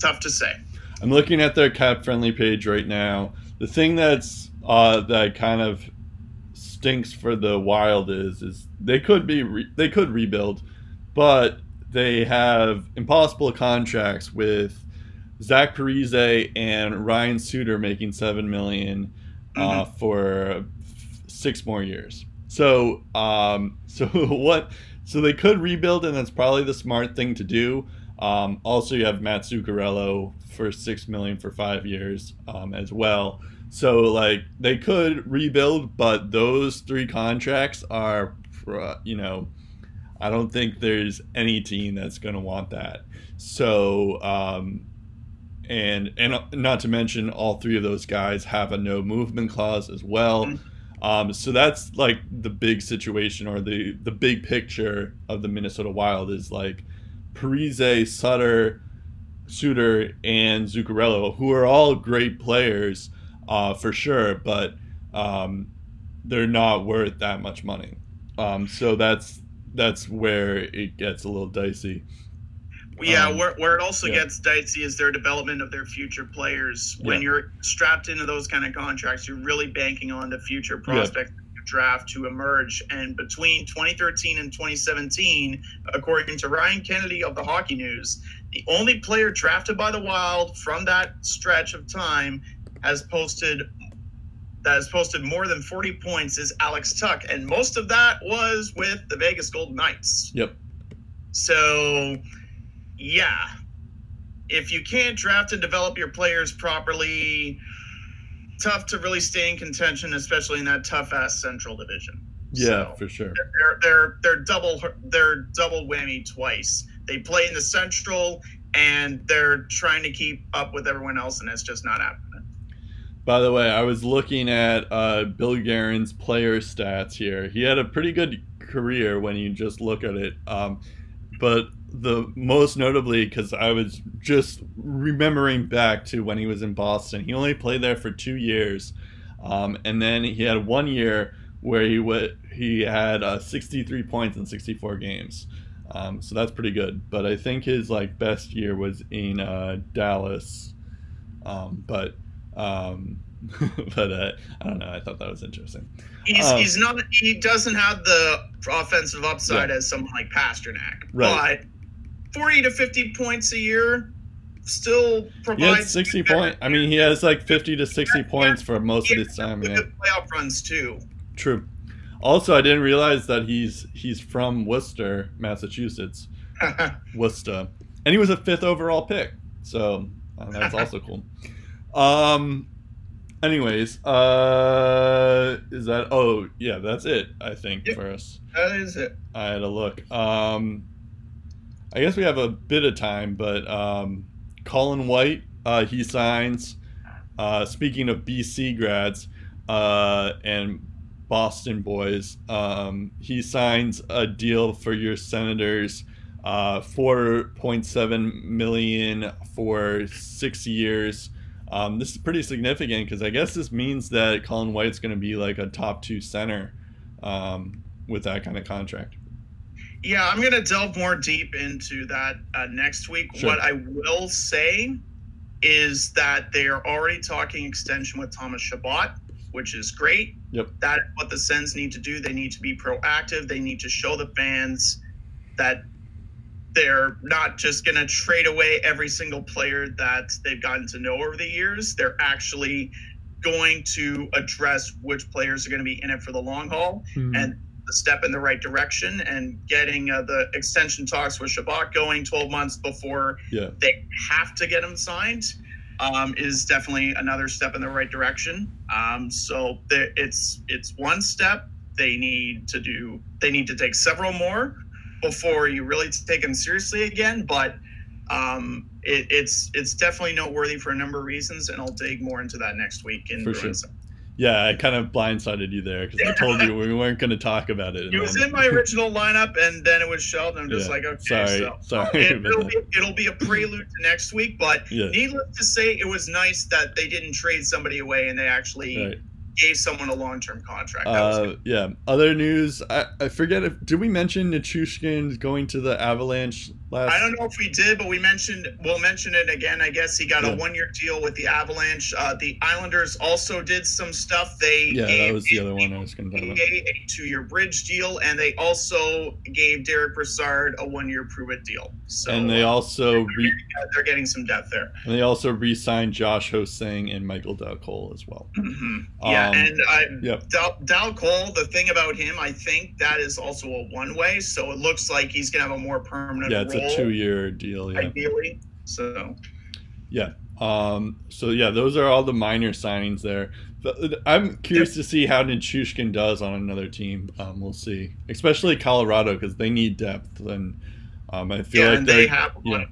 tough to say. I'm looking at their cap friendly page right now. The thing that's uh, that kind of stinks for the Wild is is they could be re- they could rebuild, but they have impossible contracts with Zach Parise and Ryan Suter making seven million uh, for six more years. So um, so what? So they could rebuild, and that's probably the smart thing to do. Um, also, you have Matt Zuccarello for six million for five years um, as well. So like they could rebuild, but those three contracts are, you know, I don't think there's any team that's going to want that. So um, and and not to mention all three of those guys have a no movement clause as well. Mhm. Um, so that's like the big situation or the the big picture of the Minnesota Wild is like Parise, Sutter, Suter, and Zuccarello, who are all great players uh, for sure, but um, they're not worth that much money. Um, so that's that's where it gets a little dicey. Yeah, Um, where, where it also yeah. gets dicey is their development of their future players. When Yeah. you're strapped into those kind of contracts, you're really banking on the future prospect your draft to emerge. And between 2013 and 2017, according to Ryan Kennedy of the Hockey News, the only player drafted by the Wild from that stretch of time has posted that has posted more than 40 points is Alex Tuch, and most of that was with the Vegas Golden Knights. Yep. So, yeah, if you can't draft and develop your players properly, tough to really stay in contention, especially in that tough ass Central Division. Yeah, So, for sure. they're they're they're double they're double whammy twice. They play in the Central and they're trying to keep up with everyone else, and it's just not happening. By the way, I was looking at uh, Bill Guerin's player stats here. He had a pretty good career when you just look at it. Um, but the most notably, because I was just remembering back to when he was in Boston, he only played there for two years, um, and then he had one year where he w- he had uh, 63 points in 64 games. Um, so that's pretty good. But I think his like best year was in uh, Dallas. Um, but um, but uh, I don't know. I thought that was interesting. He's Uh, he's not he doesn't have the offensive upside as someone like Pastrnak, Right. but forty to fifty points a year still provides had 60 point. I mean, he has like 50 to 60 points for most of his time. Good Yeah, playoff runs too. true. Also, I didn't realize that he's he's from Worcester, Massachusetts. Worcester, and he was a fifth overall pick. So uh, that's also cool. Um. Anyways, uh, is that? Oh, yeah, that's it. I think Yep. for us. that is it. I had a look. Um, I guess we have a bit of time, but um, Colin White, uh, he signs. Uh, speaking of BC grads uh, and Boston boys, um, he signs a deal for your Senators, uh, four point seven million for six years. Um, this is pretty significant because I guess this means that Colin White's going to be like a top two center um, with that kind of contract. Yeah, I'm gonna delve more deep into that uh, next week. Sure. What I will say is that they are already talking extension with Thomas Chabot, which is great. Yep. That what the Sens need to do. They need to be proactive. They need to show the fans that they're not just going to trade away every single player that they've gotten to know over the years. They're actually going to address which players are going to be in it for the long haul and the step in the right direction and getting uh, the extension talks with Chabot going 12 months before Yeah. they have to get him signed um, is definitely another step in the right direction. Um, so there, it's it's one step. They need to do. They need to take several more before you really take them seriously again. But um, it, it's it's definitely noteworthy for a number of reasons, and I'll dig more into that next week in For sure. Yeah, I kind of blindsided you there because I told you we weren't going to talk about it. It was then- in my original lineup, and then it was shelved. I'm just Yeah. like, okay, Sorry. so Sorry It, will be it'll be a prelude to next week. But Yeah. needless to say, it was nice that they didn't trade somebody away and they actually Right. gave someone a long term contract. That Uh, yeah. Other news. I, I forget if did we mention Nichushkin going to the Avalanche last? I don't know if we did, but we mentioned we'll mention it again. I guess he got Yeah. a one year deal with the Avalanche. Uh, the Islanders also did some stuff. They Yeah, that was the other one I was going to talk about. a two year bridge deal, and they also gave Derek Brassard a one year prove it deal. So And they uh, also re- they're getting some depth there. and they also re-signed Josh Ho-Sang and Michael Dal Colle as well. Mhm. Yeah, Um, and I, Yep. Dal, Dal Colle, the thing about him, I think that is also a one way. So it looks like he's going to have a more permanent Yeah, a two-year deal. Yeah. ideally. So, yeah. Um, so yeah, those are all the minor signings there. I'm curious to see how Nichushkin does on another team. Um, we'll see, especially Colorado because they need depth, and um, I feel yeah, like they have yeah.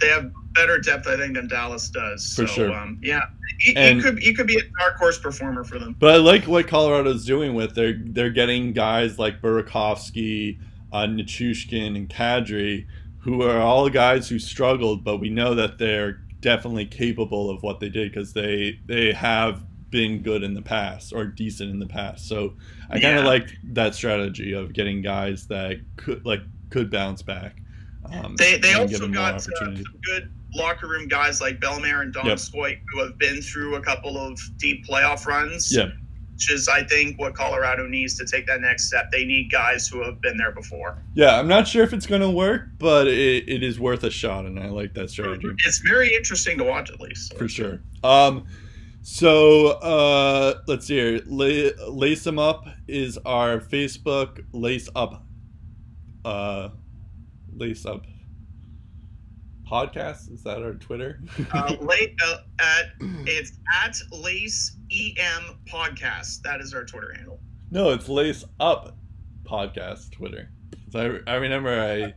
they have better depth, I think, than Dallas does. For so, sure. Um, yeah, he, And- he could he could be a dark horse performer for them. But I like what Colorado's doing with they're they're getting guys like Burakovsky, uh, Nichushkin, and Kadri, who are all guys who struggled, but we know that they're definitely capable of what they did because they they have been good in the past or decent in the past. So I kind of Yeah. like that strategy of getting guys that could like could bounce back. Um, They they also got uh, some good locker room guys like Bellemare and Don Yep. Who have been through a couple of deep playoff runs. Yeah. Which is, I think, what Colorado needs to take that next step. They need guys who have been there before. Yeah, I'm not sure if it's going to work, but it, it is worth a shot, and I like that strategy. It's very interesting to watch, at least. for sure. Um, so uh, let's see here. La- Lace 'em up is our Facebook. Lace up, uh, lace up podcast. Is that our Twitter? Uh, late uh, at it's at Lace EM Podcast. That is our Twitter handle. no, it's Lace up podcast Twitter. So I, I remember I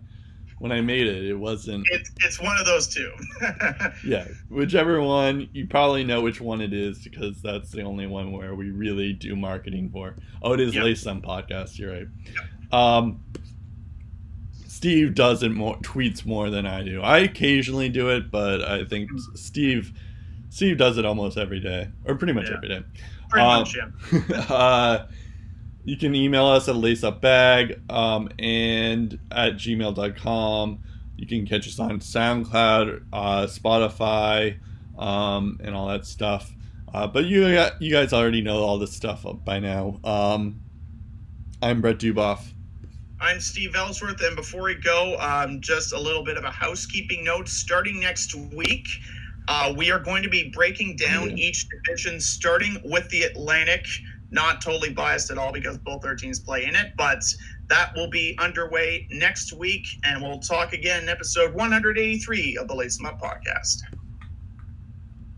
when I made it, it wasn't. It's it's one of those two. Yeah, whichever one, you probably know which one it is because that's the only one where we really do marketing for. Oh, it is Yep. Lace Some Podcast. You're right. Um, Steve doesn't more tweets more than I do. I occasionally do it, but I think Steve Steve does it almost every day, or pretty much Yeah. every day. Pretty Um, much, yeah. uh, you can email us at laceupbag um, and at gmail.com. You can catch us on SoundCloud, uh, Spotify, um, and all that stuff. Uh, but you you guys already know all this stuff by now. Um, I'm Brett Duboff. I'm Steve Ellsworth, and before we go, um, just a little bit of a housekeeping note. Starting next week, uh, we are going to be breaking down Yeah. each division, starting with the Atlantic. Not totally biased at all because both our teams play in it, but that will be underway next week, and we'll talk again in episode 183 of the Lace 'em Up podcast.